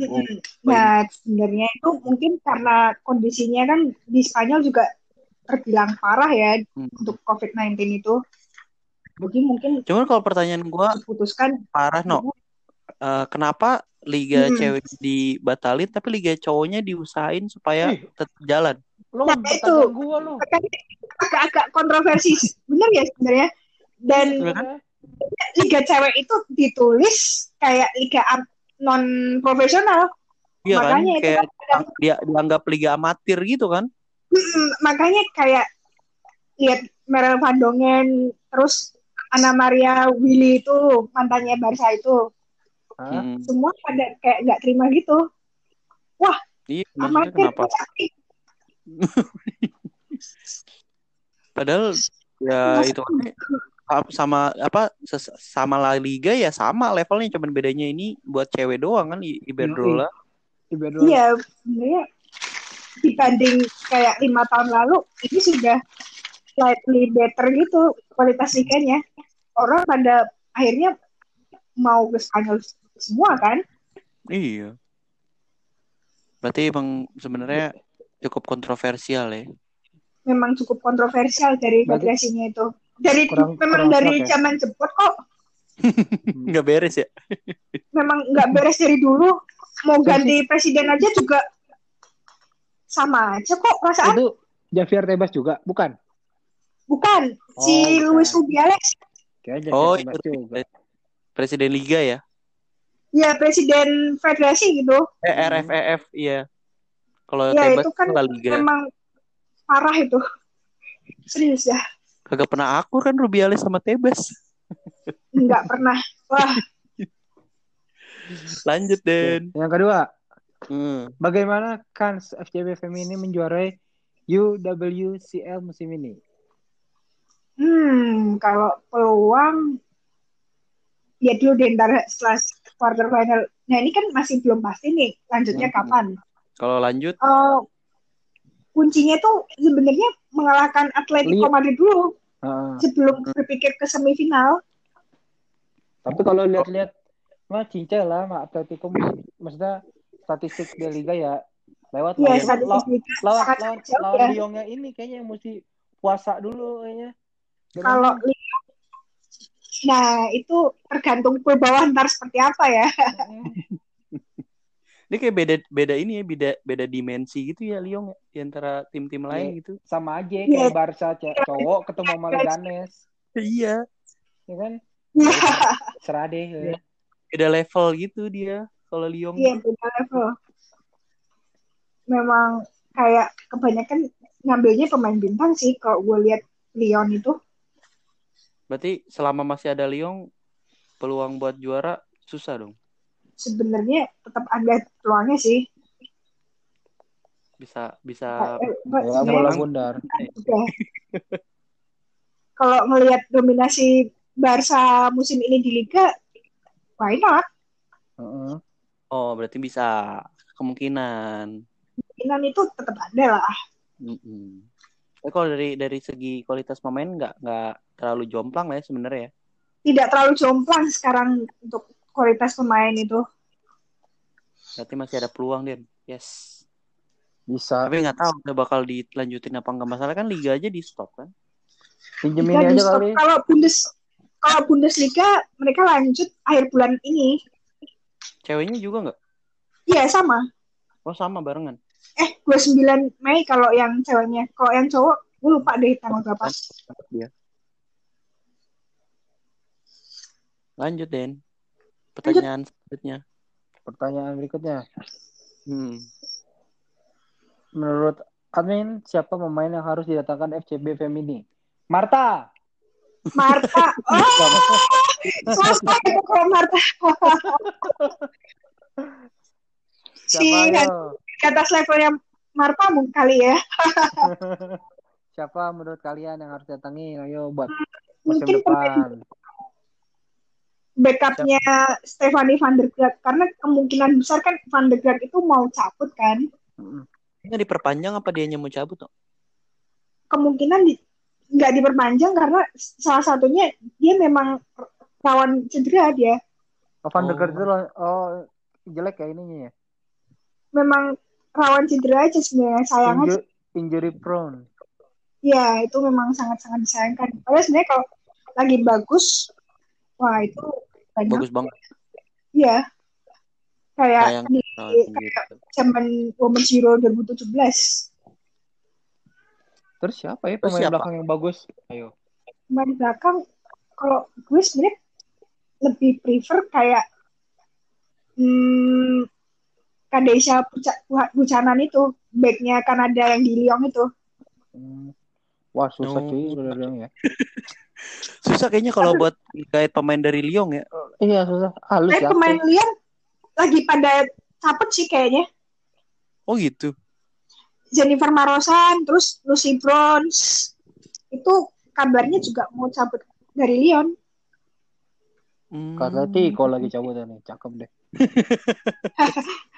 Oh. Nah, sebenarnya itu mungkin karena kondisinya kan di Spanyol juga terbilang parah ya Hmm. untuk COVID-19 itu. Jadi mungkin Cuman kalau pertanyaan gua diputuskan parah no. Eh, kenapa liga Hmm. cewek dibatalin tapi liga cowoknya diusahain supaya Ih. tetap jalan? Lu Nah, itu. gua lu. agak-agak kontroversi. Bener ya sebenarnya. Dan Iya kan? liga cewek itu ditulis kayak liga non profesional. Iya kan? Makanya itu Kayak kan dia dianggap liga amatir gitu kan? Makanya kayak lihat Merel Van Dongen terus Ana Maria Willy itu mantannya Barca itu? Hmm. semua pada kayak nggak terima gitu Iya, maksudnya amatir kenapa? Padahal ya itu kan sama apa sama La Liga ya sama levelnya cuman bedanya ini buat cewek doang kan Iberdrola. Iberdrola. iya sebenarnya dibanding kayak lima tahun lalu ini sudah slightly better gitu kualitas liganya orang pada akhirnya mau ke Spanyol semua kan Iya. Berarti emang sebenarnya cukup kontroversial ya. memang cukup kontroversial dari federasinya itu dari Kurang- memang kurang dari ya? zaman jemput kok Nggak beres ya? Memang nggak beres dari dulu. Mau ganti presiden aja juga sama aja kok perasaan. Itu Javier Tebas juga, bukan? Bukan si Oh, bukan. Luis Rubiales. Oh, Tebas itu juga. Presiden Liga ya? Ya presiden federasi gitu. Eh, Hmm. RFEF, iya. Kalau Ya, Tebas itu kan Liga. Memang parah itu. Serius ya. Kagak pernah akur kan Rubiales sama Tebas. Nggak pernah. Wah, Lanjut, Den. Yang kedua, Hmm. bagaimana kans FCB Femini menjuarai UWCL musim ini? hmm, kalau peluang lihat dulu deh ntar setelah quarter final. Nah ini kan masih belum pasti nih lanjutnya Hmm. kapan. Kalau lanjut, Eh, kuncinya tuh sebenarnya mengalahkan Atletico. Madrid dulu Sebelum berpikir ke semifinal. Tapi kalau lihat-lihat, mah cincai lah, mah Atletico maksudnya statistik di Liga ya lewat Ya lawan lawan jauh lawan ya. Lyonnya ini kayaknya yang mesti puasa dulu kayaknya. Kalau nah itu tergantung ke bawah ntar seperti apa ya. Ini kayak beda beda ini ya, beda beda dimensi gitu ya Lyon ya, di antara tim-tim lain Iya. gitu. sama aja Iya. kayak Barca ce- cowok ketemu sama Leganes, Iya, ya kan? Iya, Serah deh. ya. beda level gitu dia kalau Lyon. iya beda level. Memang kayak kebanyakan ngambilnya pemain bintang sih kalau gue lihat Lyon itu. Berarti selama masih ada Lyon peluang buat juara susah dong. Sebenarnya tetap ada peluangnya sih. Bisa bisa Eh, eh, Ya, bola bundar. Kalau ngelihat dominasi Barca musim ini di Liga, why not? Heeh. Oh, berarti bisa kemungkinan. Kemungkinan itu tetap ada lah. Mm-mm. Tapi kalau dari dari segi kualitas pemain nggak nggak terlalu jomplang lah ya sebenarnya ya. Tidak terlalu jomplang sekarang untuk kualitas pemain itu. Berarti masih ada peluang Den. Yes. Bisa. Tapi nggak tahu udah bakal dilanjutin apa nggak masalah kan liga aja di stop kan. Pinjemin Liga di aja stop. kali. Kalau Bundes kalau Bundesliga mereka lanjut akhir bulan ini. Ceweknya juga nggak? Iya sama. Oh sama barengan. Eh 29 Mei kalau yang ceweknya. Kalau yang cowok gue lupa deh tanggal berapa. Lanjut Den. Pertanyaan selanjutnya. Pertanyaan berikutnya. Hmm. Menurut admin, siapa pemain yang harus didatangkan FCB Femini? Marta. Marta. Oh, Marta itu kalau Marta. si di atas levelnya Marta mungkin kali ya. siapa menurut kalian yang harus datangi? Ayo buat musim Mungkin pemain depan. Backupnya Stefanie van der Graag karena kemungkinan besar kan van der Graag itu mau cabut kan. Ini diperpanjang apa dia mau cabut? Toh? Kemungkinan di- nggak diperpanjang karena salah satunya dia memang rawan cedera dia. Oh, Van der Gaart Oh. itu loh- oh jelek ya ininya ya. Memang rawan cedera aja sebenarnya sayang aja. Inju- injury prone. Ya itu memang sangat-sangat disayangkan. Padahal sebenarnya kalau lagi bagus, wah itu banyak. Bagus banget. Iya. Kayak Sayang. di kayak gitu. zaman Women's Euro 2017. Terus siapa ya pemain siapa? belakang yang bagus? Ayo. Di belakang, kalau gue sebenarnya lebih prefer kayak hmm, Kadesha Buca- Bu- Buchanan itu, backnya Kanada yang di Lyon itu. Hmm. Wah susah Oh. cuy udah bilang ya. Susah kayaknya kalau buat kayak pemain dari Lyon ya. Iya susah. Halus ya. pemain Lyon lagi pada capek sih kayaknya. Oh gitu. Jennifer Marosan, terus Lucy Bronze. Itu kabarnya juga mau cabut dari Lyon. Hmm. Kata Tiko lagi cabut nih, cakep deh.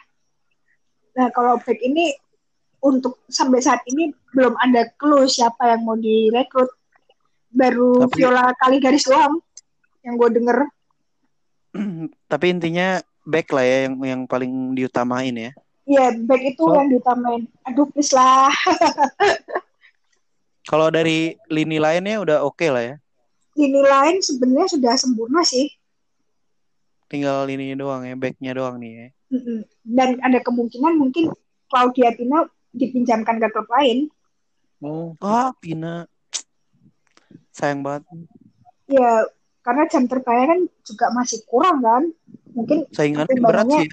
Nah, kalau back ini untuk sampai saat ini belum ada clue siapa yang mau direkrut. Baru Tapi- Viola kali garis doang yang gue denger. Tapi intinya back lah ya yang yang paling diutamain ya. Iya, back itu So- yang diutamain. Aduh, please lah. Kalau dari lini lainnya udah oke lah ya. Lini lain sebenarnya sudah sempurna sih. tinggal ini doang ya, backnya doang nih ya. Dan ada kemungkinan mungkin Claudia Pina dipinjamkan ke klub lain. Oh, Ah, Pina. Sayang banget. Ya, karena jam terbangnya kan juga masih kurang kan. Mungkin Saingannya Tapi berat sih.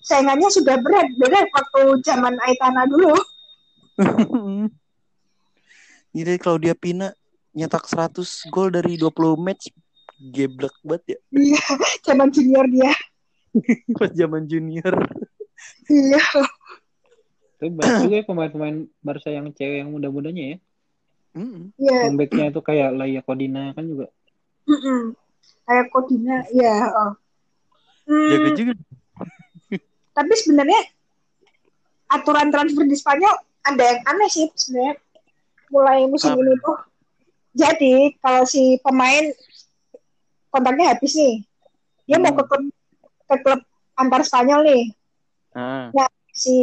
saingannya sudah berat. Beda waktu zaman Aitana dulu. Jadi Claudia Pina nyetak 100 gol dari 20 match. Geblek banget ya. Iya, zaman junior dia. Pas zaman junior. Iya. tapi banyak juga ya pemain-pemain Barca yang cewek yang muda-mudanya ya. Iya. Yang backnya itu kayak Laia Kodina kan juga. Mm-mm. Kayak Kodina, ya. Oh. Hmm, Jaga juga. tapi sebenarnya aturan transfer di Spanyol ada yang aneh sih sebenarnya. Mulai musim ini tuh. Jadi kalau si pemain kontraknya habis nih, dia mau Hmm. ke klub, ke klub antar Spanyol nih. Ah, Si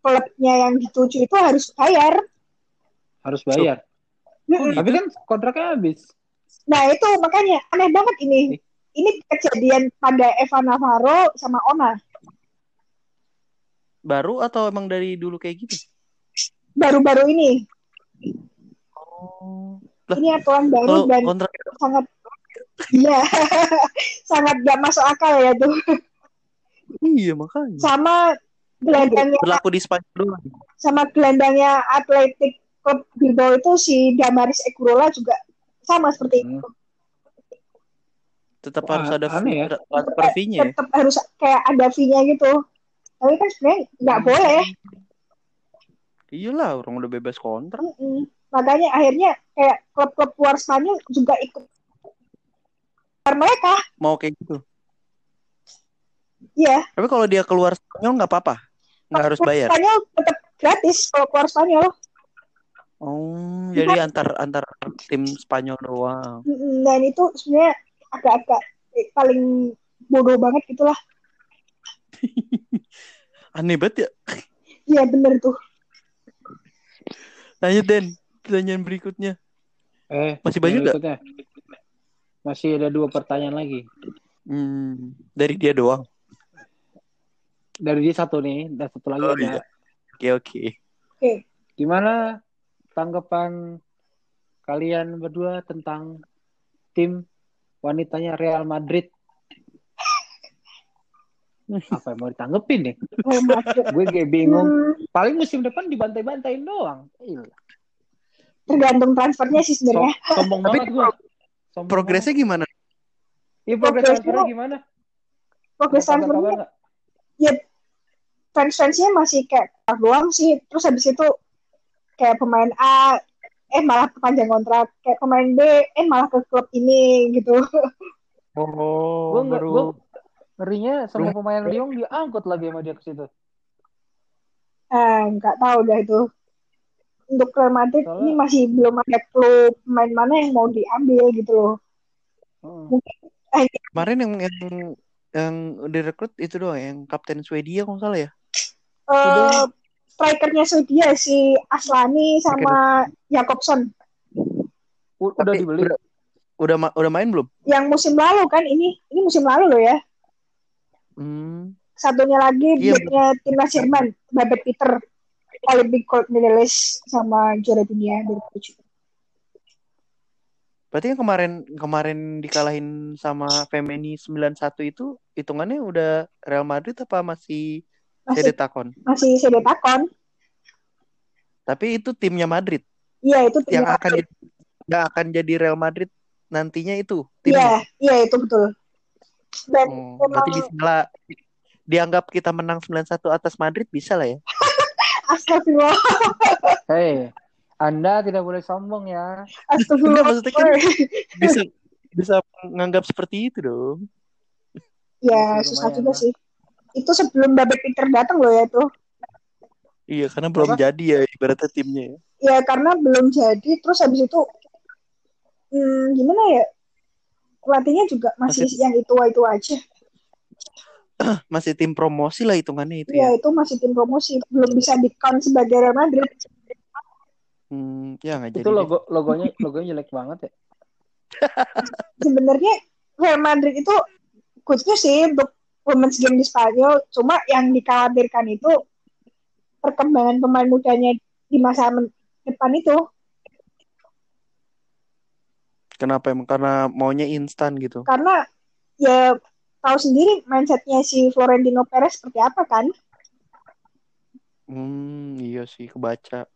klubnya yang dituju itu harus bayar. Harus bayar. Mm-mm. Tapi kan kontraknya habis. Nah itu makanya aneh banget ini. Ini kejadian pada Evan Navarro sama Ona. baru atau emang dari dulu kayak gitu? Baru-baru ini. Oh. Ini aturan baru kalau dan kontrak sangat iya sangat gak masuk akal ya tuh. iya makanya. Sama gelandangnya Berlaku di Spanyol doang. sama gelandangnya Atletik Klub Bilbao itu si Damaris Ekurola juga sama seperti itu. Tetap Wah, harus ada aneh ya. fee- transfer fee-nya ya. Tetap harus kayak ada fee-nya gitu. Tapi kan sebenarnya nggak Hmm. boleh. Iyalah, orang udah bebas kontrak. Mm-mm. Makanya akhirnya kayak klub-klub luar Spanyol juga ikut Karena mereka. Mau kayak gitu. Iya. Tapi kalau dia keluar Spanyol nggak apa-apa. Nggak harus bayar. Spanyol tetap gratis kalau keluar Spanyol. Oh, jadi antar antar tim Spanyol doang. Dan itu sebenarnya agak-agak eh, paling bodoh banget gitulah. Aneh banget ya. Iya bener tuh. Lanjut Den, pertanyaan berikutnya. Eh, Masih banyak nggak? Masih ada dua pertanyaan lagi. Hmm, dari dia doang. Dari dia satu nih, dan satu lagi Oh, ada. iya. Oke oke. Oke. Gimana tanggapan kalian berdua tentang tim wanitanya Real Madrid? Apa yang mau ditanggepin nih? Madrid. Gue kayak bingung. Paling musim depan dibantai-bantain doang. Iya. tergantung transfernya sih Som- sebenarnya. sombong Tapi banget gue. Sombong Progresnya gimana? Iya, progres progresnya- transfernya gimana? Progres transfernya ya fans-fansnya masih kayak doang sih. Terus habis itu kayak pemain A eh malah perpanjang kontrak, kayak pemain B eh malah ke klub ini gitu. Oh, Gue gue ngerinya sama pemain Lyon diangkut lagi sama dia ke situ. Ah, nggak tahu dah itu. Untuk Real Madrid Soalnya- ini masih belum ada klub pemain mana yang mau diambil gitu loh. Heeh. Eh, Kemarin yang yang yang direkrut itu doang yang kapten Swedia kalau nggak salah ya. eh, strikernya Swedia si Aslani sama Jakobson U- Udah Tapi dibeli. Udah, udah ma- udah main belum? yang musim lalu kan ini ini musim lalu loh ya. Hmm. Satunya lagi Iya. backnya timnas Jerman, Babet Peter, Olympic gold medalist sama juara dunia 2007. Berarti yang kemarin kemarin dikalahin sama Femeni 91 itu hitungannya udah Real Madrid apa masih Masih CD Takon? masih CD Takon. Tapi itu timnya Madrid Iya itu yang timnya akan Madrid. jadi, yang akan jadi Real Madrid nantinya itu Iya, timnya. iya itu betul. Dan Oh, memang berarti bisa lah dianggap kita menang 91 atas Madrid bisa lah ya. astagfirullah, Hei, Anda tidak boleh sombong ya. astagfirullah. Enggak, maksudnya kan- Bisa bisa menganggap seperti itu dong. ya susah juga sih. Itu sebelum Babet Peter datang loh ya tuh. Iya, karena belum Apa? jadi ya ibaratnya timnya ya. Ya karena belum jadi. Terus habis itu, hmm, gimana ya? Pelatihnya juga masih, Masih- yang itu-itu aja. Masih tim promosi lah hitungannya itu Ya ya. itu masih tim promosi, belum bisa di count sebagai Real Madrid. Hmm, ya nggak jadi. Itu deh. logo logonya logonya jelek banget ya. Sebenarnya Real Madrid itu good news sih untuk women's game di Spanyol. Cuma yang dikhawatirkan itu perkembangan pemain mudanya di masa depan itu. Kenapa emang? Karena maunya instan gitu. Karena ya tahu sendiri mindsetnya si Florentino Perez seperti apa kan. Hmm, iya sih kebaca.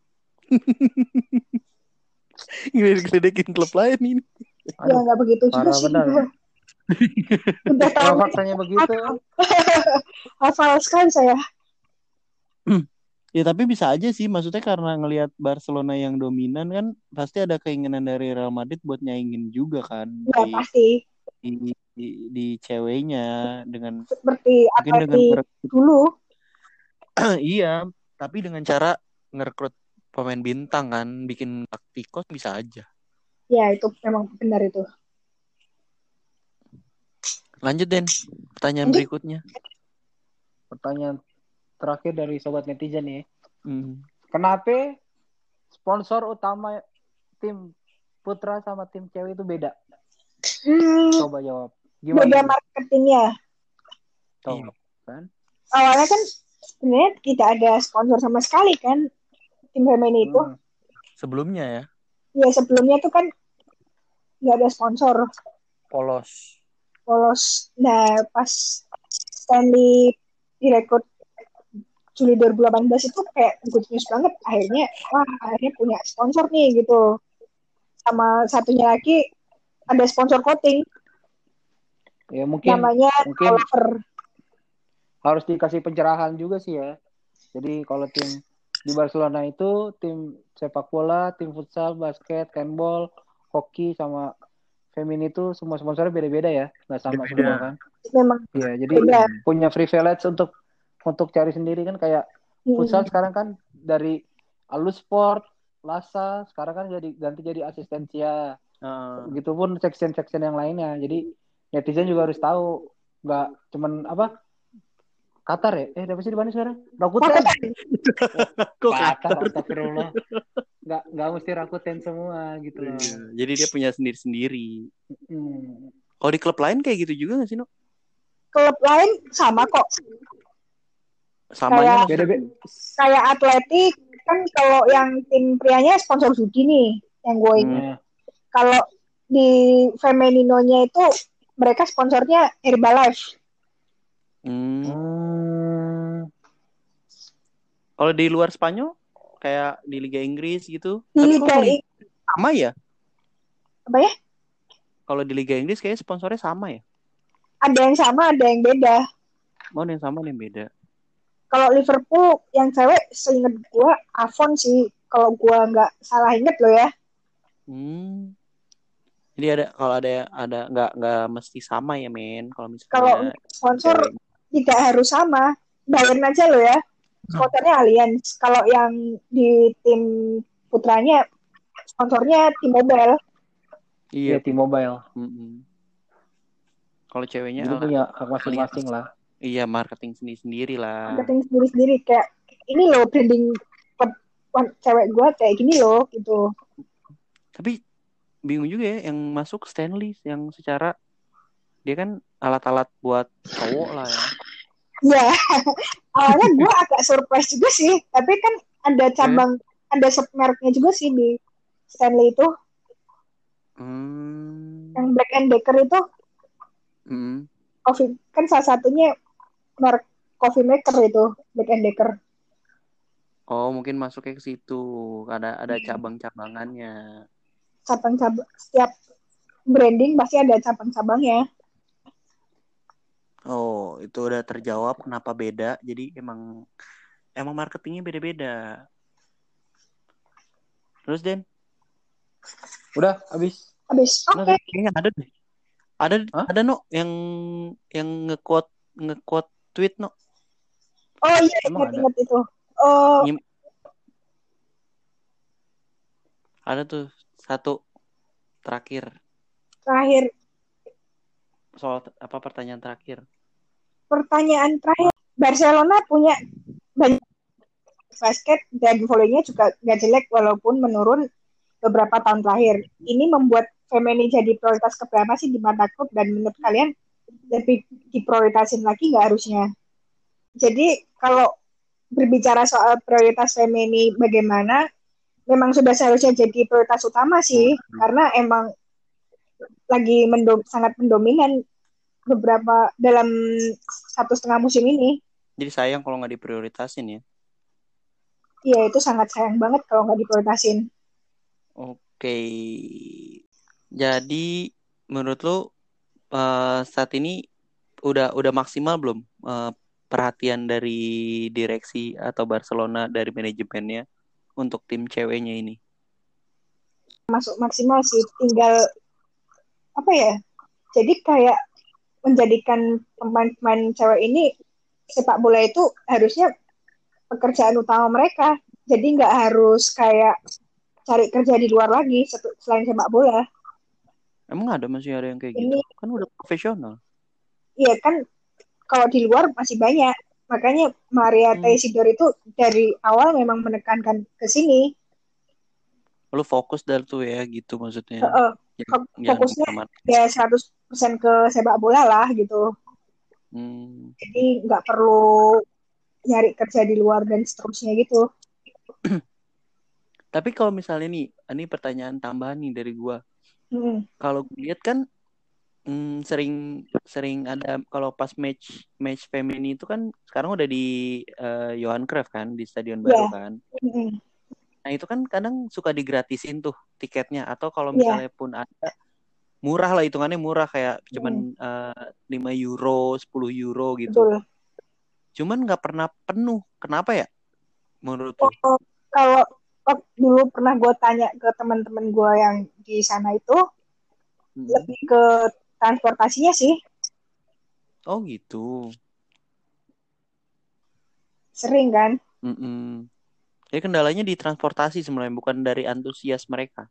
Gledek-gledekin klub lain ini. ya nggak begitu juga parah sih. benar. Udah tahu kalau faktanya begitu, hafal sekali saya. Ya tapi bisa aja sih, maksudnya karena ngelihat Barcelona yang dominan kan pasti ada keinginan dari Real Madrid buat nyaingin juga kan Ya di, pasti di, di, di ceweknya dengan seperti mungkin apa dengan di merekrut- dulu. iya, tapi dengan cara ngerekrut pemain bintang kan, bikin taktikos bisa aja. Ya itu memang benar itu. Lanjut Den, pertanyaan Lanjut. berikutnya. pertanyaan terakhir dari sobat netizen nih. Hmm. Kenapa sponsor utama tim putra sama tim cewek itu beda? Hmm, Coba jawab. beda Gimana? marketingnya. Tuh, Iya. kan? Awalnya kan sebenarnya tidak ada sponsor sama sekali kan tim Femini itu. Hmm. Sebelumnya ya, Ya sebelumnya tuh kan nggak ada sponsor. polos. Polos. Nah pas Stanley direkrut Juli 2018 itu kayak good news banget. Akhirnya wah akhirnya punya sponsor nih gitu. Sama satunya lagi ada sponsor coating Ya mungkin namanya mungkin Oliver. harus dikasih pencerahan juga sih ya. Jadi kalau tim di Barcelona itu tim sepak bola, tim futsal, basket, handball, hoki sama feminin itu semua sponsornya beda-beda ya, nggak sama Beda-beda. semua kan? Memang Iya, jadi beda. punya privilege untuk untuk cari sendiri kan kayak Hmm. futsal sekarang kan dari Alus Sport, Lasa, sekarang kan jadi ganti jadi asistensia. Heeh. Begitupun section-section yang lainnya. Jadi netizen juga harus tahu nggak cuman apa Qatar ya? Eh, apa sih di mana sekarang? Rakuten. Kok Qatar, astagfirullah. Nggak, nggak mesti Rakuten semua gitu loh. Iya, Jadi dia punya sendiri-sendiri. Hmm. Kalau di klub lain kayak gitu juga gak sih, No? klub lain sama kok. Samanya Kayak- Beda-beda. Kayak atletik kan kalau yang tim prianya sponsor judi nih yang gue ingat. Nah, Kalau di Femeninonya itu mereka sponsornya Herbalife. Hmm. hmm. Kalau di luar Spanyol kayak di Liga Inggris gitu. Di Tapi Liga kok li- I- sama ya? apa ya? Kalau di Liga Inggris kayaknya sponsornya sama ya? Ada yang sama, ada yang beda. Mau yang sama ada yang beda. Kalau Liverpool yang cewek seinget gue Avon sih. Kalau gue nggak salah inget loh ya. Hmm. Jadi ada kalau ada ada nggak nggak mesti sama ya men kalau Kalau misalnya sponsor cewek. Tidak harus sama. Bayern aja loh ya. Sponsornya Allianz. Kalau yang di tim putranya sponsornya T-Mobile. iya Iya, T-Mobile. mm-mm. kalau ceweknya Jadi punya masing-masing lah. iya marketing sendiri sendiri lah marketing sendiri-sendiri kayak ini loh branding cewek gue kayak gini loh gitu tapi bingung juga ya yang masuk Stanley yang secara dia kan alat-alat buat cowok lah ya. Ya awalnya gue agak surprise juga sih tapi kan ada cabang ada submereknya juga sih di Stanley itu. Hmm. yang Black and Decker itu. Mm. coffee kan salah satunya merek coffee maker itu Black and Decker. Oh mungkin masuknya ke situ. Ada ada cabang-cabangannya. Cabang-cabang setiap branding pasti ada cabang-cabangnya Oh, itu udah terjawab kenapa beda. Jadi emang emang marketingnya beda-beda. Terus Den, Udah, habis. habis oke kayaknya ada deh. Ada Hah? ada no yang yang nge-quote nge-quote tweet no. oh iya ingat-ingat itu oh Nyim- Ada tuh satu terakhir terakhir soal apa pertanyaan terakhir. Pertanyaan terakhir Barcelona punya banyak basket dan volleynya juga gak jelek walaupun menurun beberapa tahun terakhir. Ini membuat Femeni jadi prioritas keberapa sih di mata klub dan menurut kalian lebih diprioritasin lagi nggak harusnya. Jadi kalau berbicara soal prioritas femini bagaimana, memang sudah seharusnya jadi prioritas utama sih, karena emang lagi mendom sangat mendominan beberapa dalam satu setengah musim ini. Jadi sayang kalau nggak diprioritasin ya. Iya itu sangat sayang banget kalau nggak diprioritasin. Oke. Jadi menurut lu eh, saat ini udah udah maksimal belum eh, perhatian dari direksi atau Barcelona dari manajemennya untuk tim ceweknya ini? Masuk maksimal sih, tinggal apa ya? Jadi kayak menjadikan pemain-pemain cewek ini sepak bola itu harusnya pekerjaan utama mereka. Jadi nggak harus kayak cari kerja di luar lagi selain sepak bola. Emang ada masih ada yang kayak Ini- gitu? Kan udah profesional. Iya kan kalau di luar masih banyak. Makanya Maria Hmm. Teisidor itu dari awal memang menekankan ke sini. Lu fokus dari tuh ya gitu maksudnya. Heeh, Jangan- fokusnya ya 100% ke sepak bola lah gitu. Hmm. Jadi nggak perlu nyari kerja di luar dan seterusnya gitu. Tapi kalau misalnya nih, ini pertanyaan tambahan nih dari gua. Mm. Kalau gue lihat kan hmm, sering sering ada kalau pas match match femini itu kan sekarang udah di eh, Johan Cruyff kan di stadion baru Iya. kan. Mm-mm. Nah itu kan kadang suka digratisin tuh tiketnya atau kalau Iya. misalnya pun ada murah lah hitungannya murah kayak cuman eh, 5 euro, 10 euro gitu. Betul. Cuman nggak pernah penuh. Kenapa ya? Menurut? Oh, kalau oh, dulu pernah gue tanya ke teman-teman gue yang di sana itu Hmm. lebih ke transportasinya sih Oh gitu. sering kan. Mm-mm. Jadi kendalanya di transportasi sebenarnya bukan dari antusias mereka.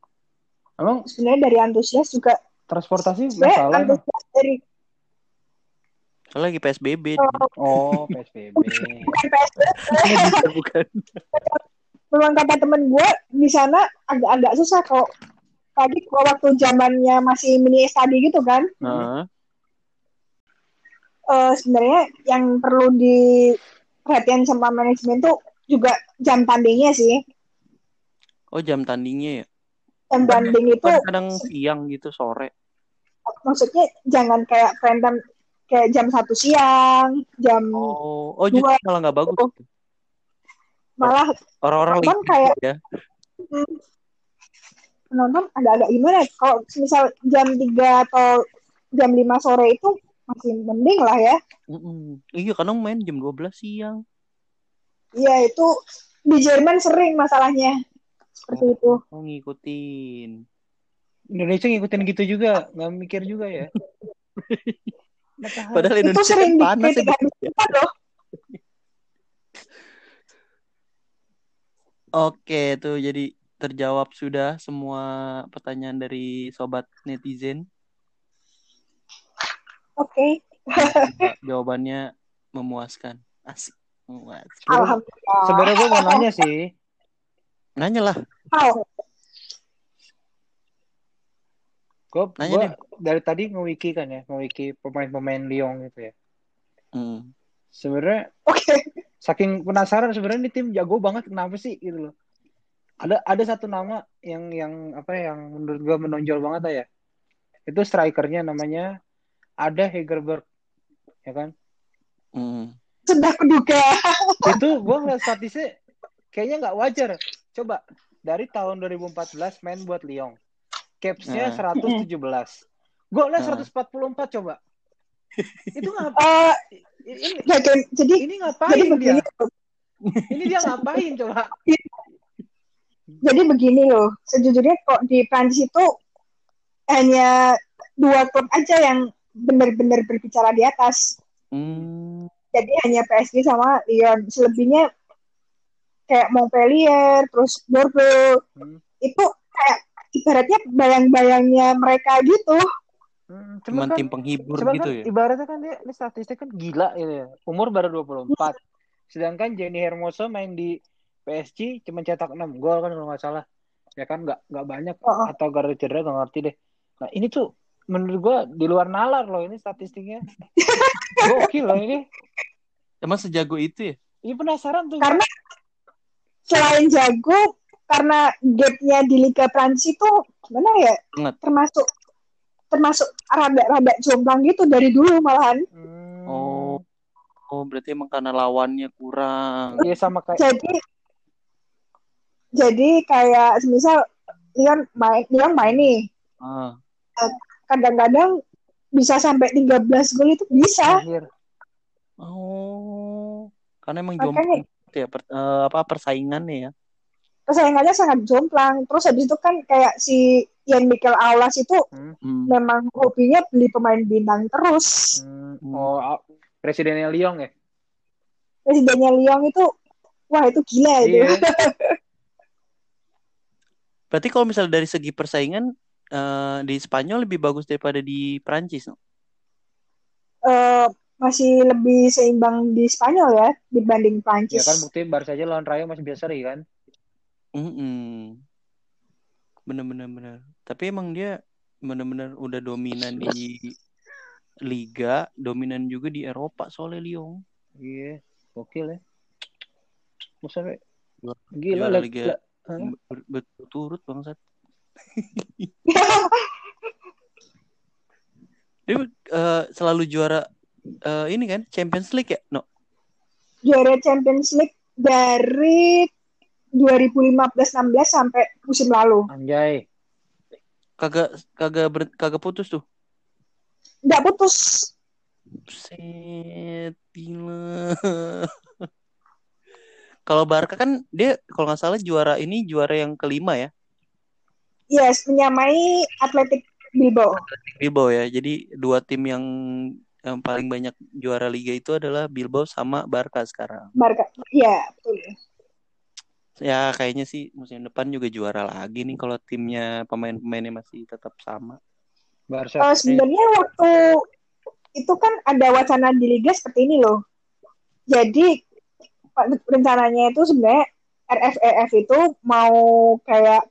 Emang Sebenarnya dari antusias juga transportasi masalah antusias dari Soalnya lagi PSBB. Oh, PSBB. bukan PSBB. bukan. Memang kata temen gue di sana agak-agak susah kalau tadi gua waktu zamannya masih mini study gitu kan. Nah, eh, sebenarnya yang perlu diperhatikan sama manajemen tuh juga jam tandingnya sih. oh jam tandingnya ya. Jam tanding itu Kadang-kadang siang gitu sore. maksudnya jangan kayak time kayak jam satu siang, jam Oh, oh justru malah nggak bagus. gitu. malah Orang-orang libur kayak- ya. hmm, penonton agak-agak gimana? ya? Kalau misal jam 3 atau jam 5 sore itu masih mending lah ya. Mm-mm. Iya, kadang main jam 12 siang. Iya itu di Jerman sering masalahnya seperti itu. Oh, ngikutin. Indonesia ngikutin gitu juga, nggak mikir juga ya. Padahal itu Indonesia sering kan panas ya. loh. Oke, tuh jadi terjawab sudah semua pertanyaan dari sobat netizen. Oke, Jawabannya memuaskan. Asik. Alhamdulillah. Sebenarnya gue mau nanya sih, Nanya lah. Gue Nanya deh. dari tadi nge-wiki kan ya, nge-wiki pemain-pemain Lyon gitu ya. Hmm. Sebenarnya Oke, saking penasaran sebenarnya ini tim jago banget kenapa sih gitu loh. Ada ada satu nama yang yang apa ya, yang menurut gue menonjol banget ya. Itu strikernya namanya ada Hegerberg ya kan. Hmm. Sudah kuduga. Itu gue ngeliat statistiknya kayaknya nggak wajar. Coba dari tahun 2014 main buat Lyon. Capsnya Nah. 117. Gue liat Nah. 144 coba. Itu ngap Eh, ini, jadi, jadi ini jadi ngapain dia? begini loh. Ini dia ngapain coba? Jadi begini loh. Sejujurnya kok di Prancis itu hanya dua klub aja yang benar-benar berbicara di atas. Hmm. Jadi hanya PSG sama Lyon. Selebihnya kayak Montpellier, terus Bordeaux. Hmm. Itu kayak ibaratnya bayang-bayangnya mereka gitu. Hmm, Cuman kan, tim penghibur cuman gitu kan ya. ibaratnya kan dia ini statistik kan gila gitu ya. Umur baru 24. Sedangkan Jenny Hermoso main di PSG cuma cetak 6 gol kan kalau nggak salah. Ya kan nggak nggak banyak Oh, oh. atau gara cedera nggak ngerti deh. Nah ini tuh menurut gua di luar nalar loh ini statistiknya. Gokil loh ini. Emang sejago itu ya? Ini penasaran tuh. Karena selain jago, karena gapnya di Liga Prancis itu gimana ya? Banget. Termasuk termasuk rada-rada jomplang gitu dari dulu malahan. Hmm. Oh. Oh, berarti emang karena lawannya kurang. Iya sama kayak Jadi jadi kayak semisal Leon main Leon main nih. Ah. Kadang-kadang bisa sampai 13 gol itu bisa. anjir. Oh. Karena emang jomplang ya per- eh, apa persaingannya ya. Persaingannya sangat jomplang. Terus habis itu kan kayak si Ian Mikel Aulas itu Hmm. memang hobinya beli pemain bintang terus. Hmm. Hmm. Oh, ah, presidennya Lyon ya? Presidennya Lyon itu wah itu gila itu. Iya. Berarti kalau misalnya dari segi persaingan eh, di Spanyol lebih bagus daripada di Prancis, no? Eh, masih lebih seimbang di Spanyol ya dibanding Ya Prancis. kan bukti Barca aja lawan Rayo masih biasa seri kan? Mm-mm. Bener-bener bener. Tapi emang dia bener-bener udah dominan di Liga, dominan juga di Eropa soalnya Lyon. Iya, gokil ya. Masa Juara- gila. Liga. Hah? Ber- berturut bangsat. Dia eh, selalu juara eh, ini kan Champions League ya? No. Juara Champions League dari 2015-16 sampai musim lalu. Anjay. Kagak kagak ber- kagak putus tuh. Nggak putus. Set, gila. Kalau Barca kan dia kalau nggak salah juara ini juara yang kelima ya. Yes, menyamai Atletic Bilbao. Bilbao ya. Jadi dua tim yang yang paling banyak juara liga itu adalah Bilbao sama Barca sekarang. Barca. Iya, betul. Ya kayaknya sih musim depan juga juara lagi nih kalau timnya pemain-pemainnya masih tetap sama. Barca. Eh, sebenarnya waktu itu kan ada wacana di liga seperti ini loh. Jadi rencananya itu sebenarnya RFEF itu mau kayak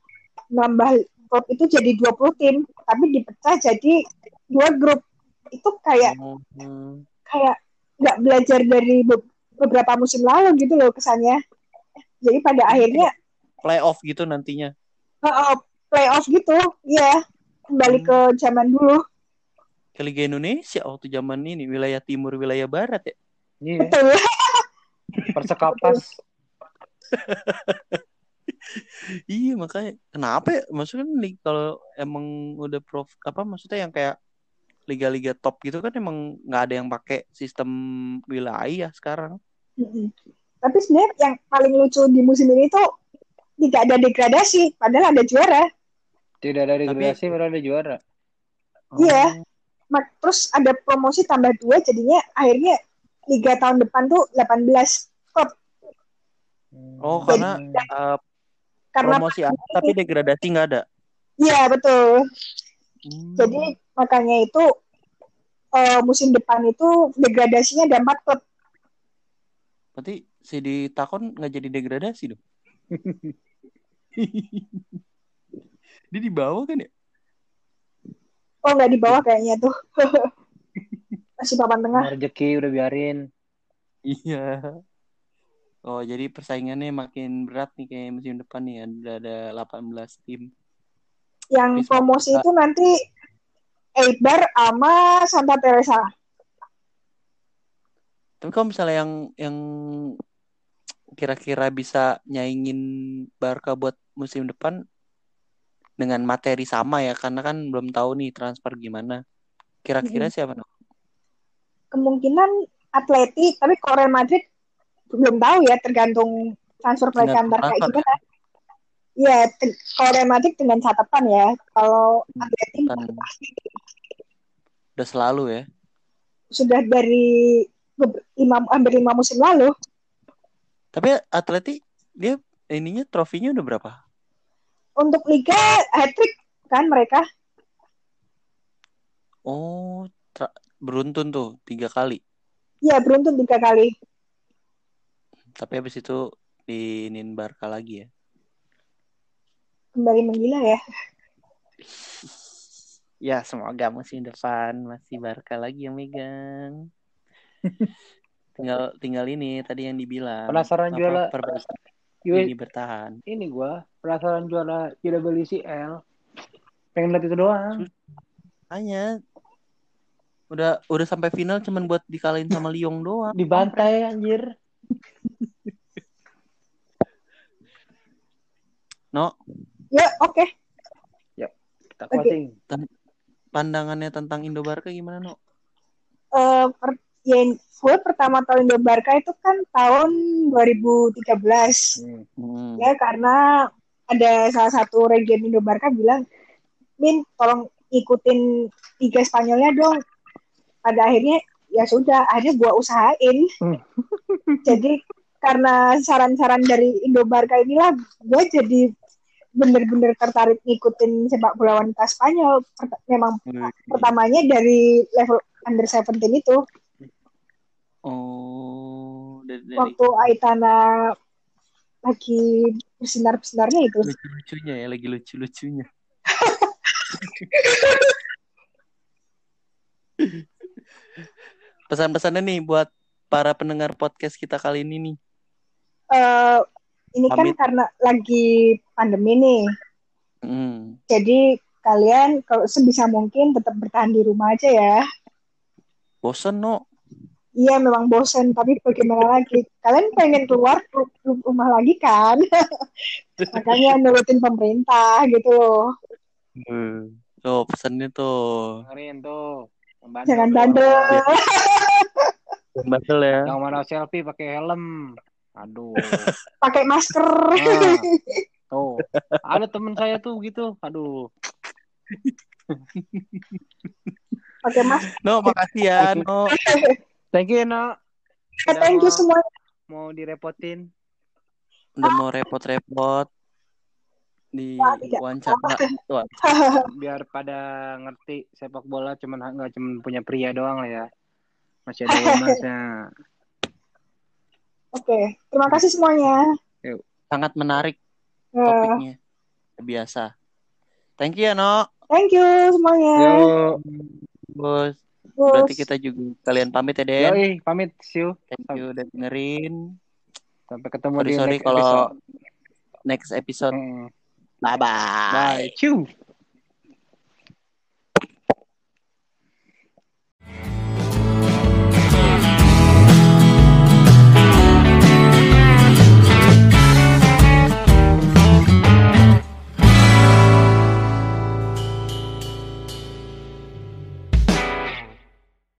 nambah klub itu jadi 20 tim, tapi dipecah jadi dua grup. Itu kayak hmm. kayak nggak belajar dari be- beberapa musim lalu gitu loh kesannya. Jadi pada akhirnya Playoff gitu nantinya. uh, uh, playoff gitu, ya kembali ke zaman dulu. Ke Liga Indonesia waktu zaman ini wilayah timur wilayah barat ya. Iya, Betul. Persekapas. Iya makanya kenapa ya maksudnya kan li- kalau emang udah prof apa maksudnya yang kayak liga-liga top gitu kan emang nggak ada yang pakai sistem wilayah sekarang. Mm-mm. Tapi sebenarnya yang paling lucu di musim ini tuh tidak ada degradasi, padahal ada juara. Tidak ada degradasi, padahal ada juara. Iya. Mak- Terus ada promosi tambah dua, jadinya akhirnya liga tahun depan tuh 18 klub. Oh karena uh, Karena promosi ada tapi degradasi nggak ada. iya betul. Hmm. Jadi makanya itu eh, musim depan itu degradasinya ada empat klub. berarti si di Takon nggak jadi degradasi dong. Dia di bawah kan ya? Oh nggak di bawah kayaknya tuh. Masih papan tengah. Rezeki udah biarin. Iya. Oh, jadi persaingannya makin berat nih kayak musim depan nih ada ada 18 tim. Yang Tapi promosi itu nanti Eibar sama Santa Teresa. Tapi kalau misalnya yang yang kira-kira bisa nyaingin Barca buat musim depan dengan materi sama ya, karena kan belum tahu nih transfer gimana. Kira-kira siapa dong? Kemungkinan Atleti, tapi Real Madrid belum tahu ya, tergantung transfer mereka ntar kayak gimana. Iya, kalau Real Madrid dengan catatan ya, kalau Atleti Kan pasti udah selalu ya. sudah dari lima, hampir lima musim lalu. Tapi Atleti dia ininya trofinya udah berapa? Untuk Liga hat-trick kan mereka. Oh, beruntun tuh tiga kali. Ya beruntun tiga kali. Tapi habis itu diinin Barca lagi ya. Kembali menggila ya. Ya semoga musim depan masih Barca lagi yang megang. tinggal tinggal ini tadi yang dibilang. Penasaran juara perbaikan ini bertahan. ini gua penasaran juara UWCL. Pengen lihat itu doang. Hanya udah udah sampai final cuman buat dikalahin sama Lyon doang. Dibantai anjir. No, Ya, oke. Kita Oke. closing. pandangannya tentang Indo Barca gimana, No? Eh, per- ya, gue pertama tahu Indo Barca itu kan tahun 2013. Hmm. Hmm. Ya, karena ada salah satu region Indo Barca bilang, Min, tolong ikutin Liga Spanyolnya dong. Pada akhirnya, ya sudah, akhirnya gue usahain. Hmm. jadi, karena saran-saran dari Indo Barca inilah, gue jadi bener-bener tertarik ngikutin sepak bola wanita Spanyol. Memang pertamanya dari level under 17 itu. Oh, dari, dari Waktu Aitana lagi bersinar-bersinarnya itu. lucu-lucunya ya, lagi lucu-lucunya. Pesan-pesannya nih buat para pendengar podcast kita kali ini nih. eh ini kan Pamit. karena lagi pandemi nih. Hmm. Jadi kalian kalau sebisa mungkin tetap bertahan di rumah aja ya. Bosen, No. Iya memang bosen, tapi bagaimana lagi? Kalian pengen keluar ru- ru- rumah lagi kan? Makanya nurutin pemerintah gitu loh. Hmm. Tuh, pesannya tuh. Dengerin tuh. Bandel Jangan bandel. Jangan bandel ya. Yang mana selfie pakai helm. Aduh. Pakai masker. Nah, tuh. Ada temen saya tuh gitu. Aduh. Pakai masker. No, makasih ya, No. Thank you, No. Udah Thank you mau- semua. Mau direpotin. Udah mau repot-repot di wawancara. Tuh, Biar pada ngerti sepak bola cuman nggak cuman punya pria doang lah ya. Masih ada womasnya. Oke, terima kasih semuanya. sangat menarik Eh, topiknya. Biasa. Thank you ya, No. thank you semuanya. Yuk. Bos. Bos. Berarti kita juga kalian pamit ya, Den. Yoi, pamit. See you. Thank you udah dengerin. Sampai ketemu Sorry, di sorry next kalau episode. next episode. Hmm. Bye-bye. Bye. Ciu.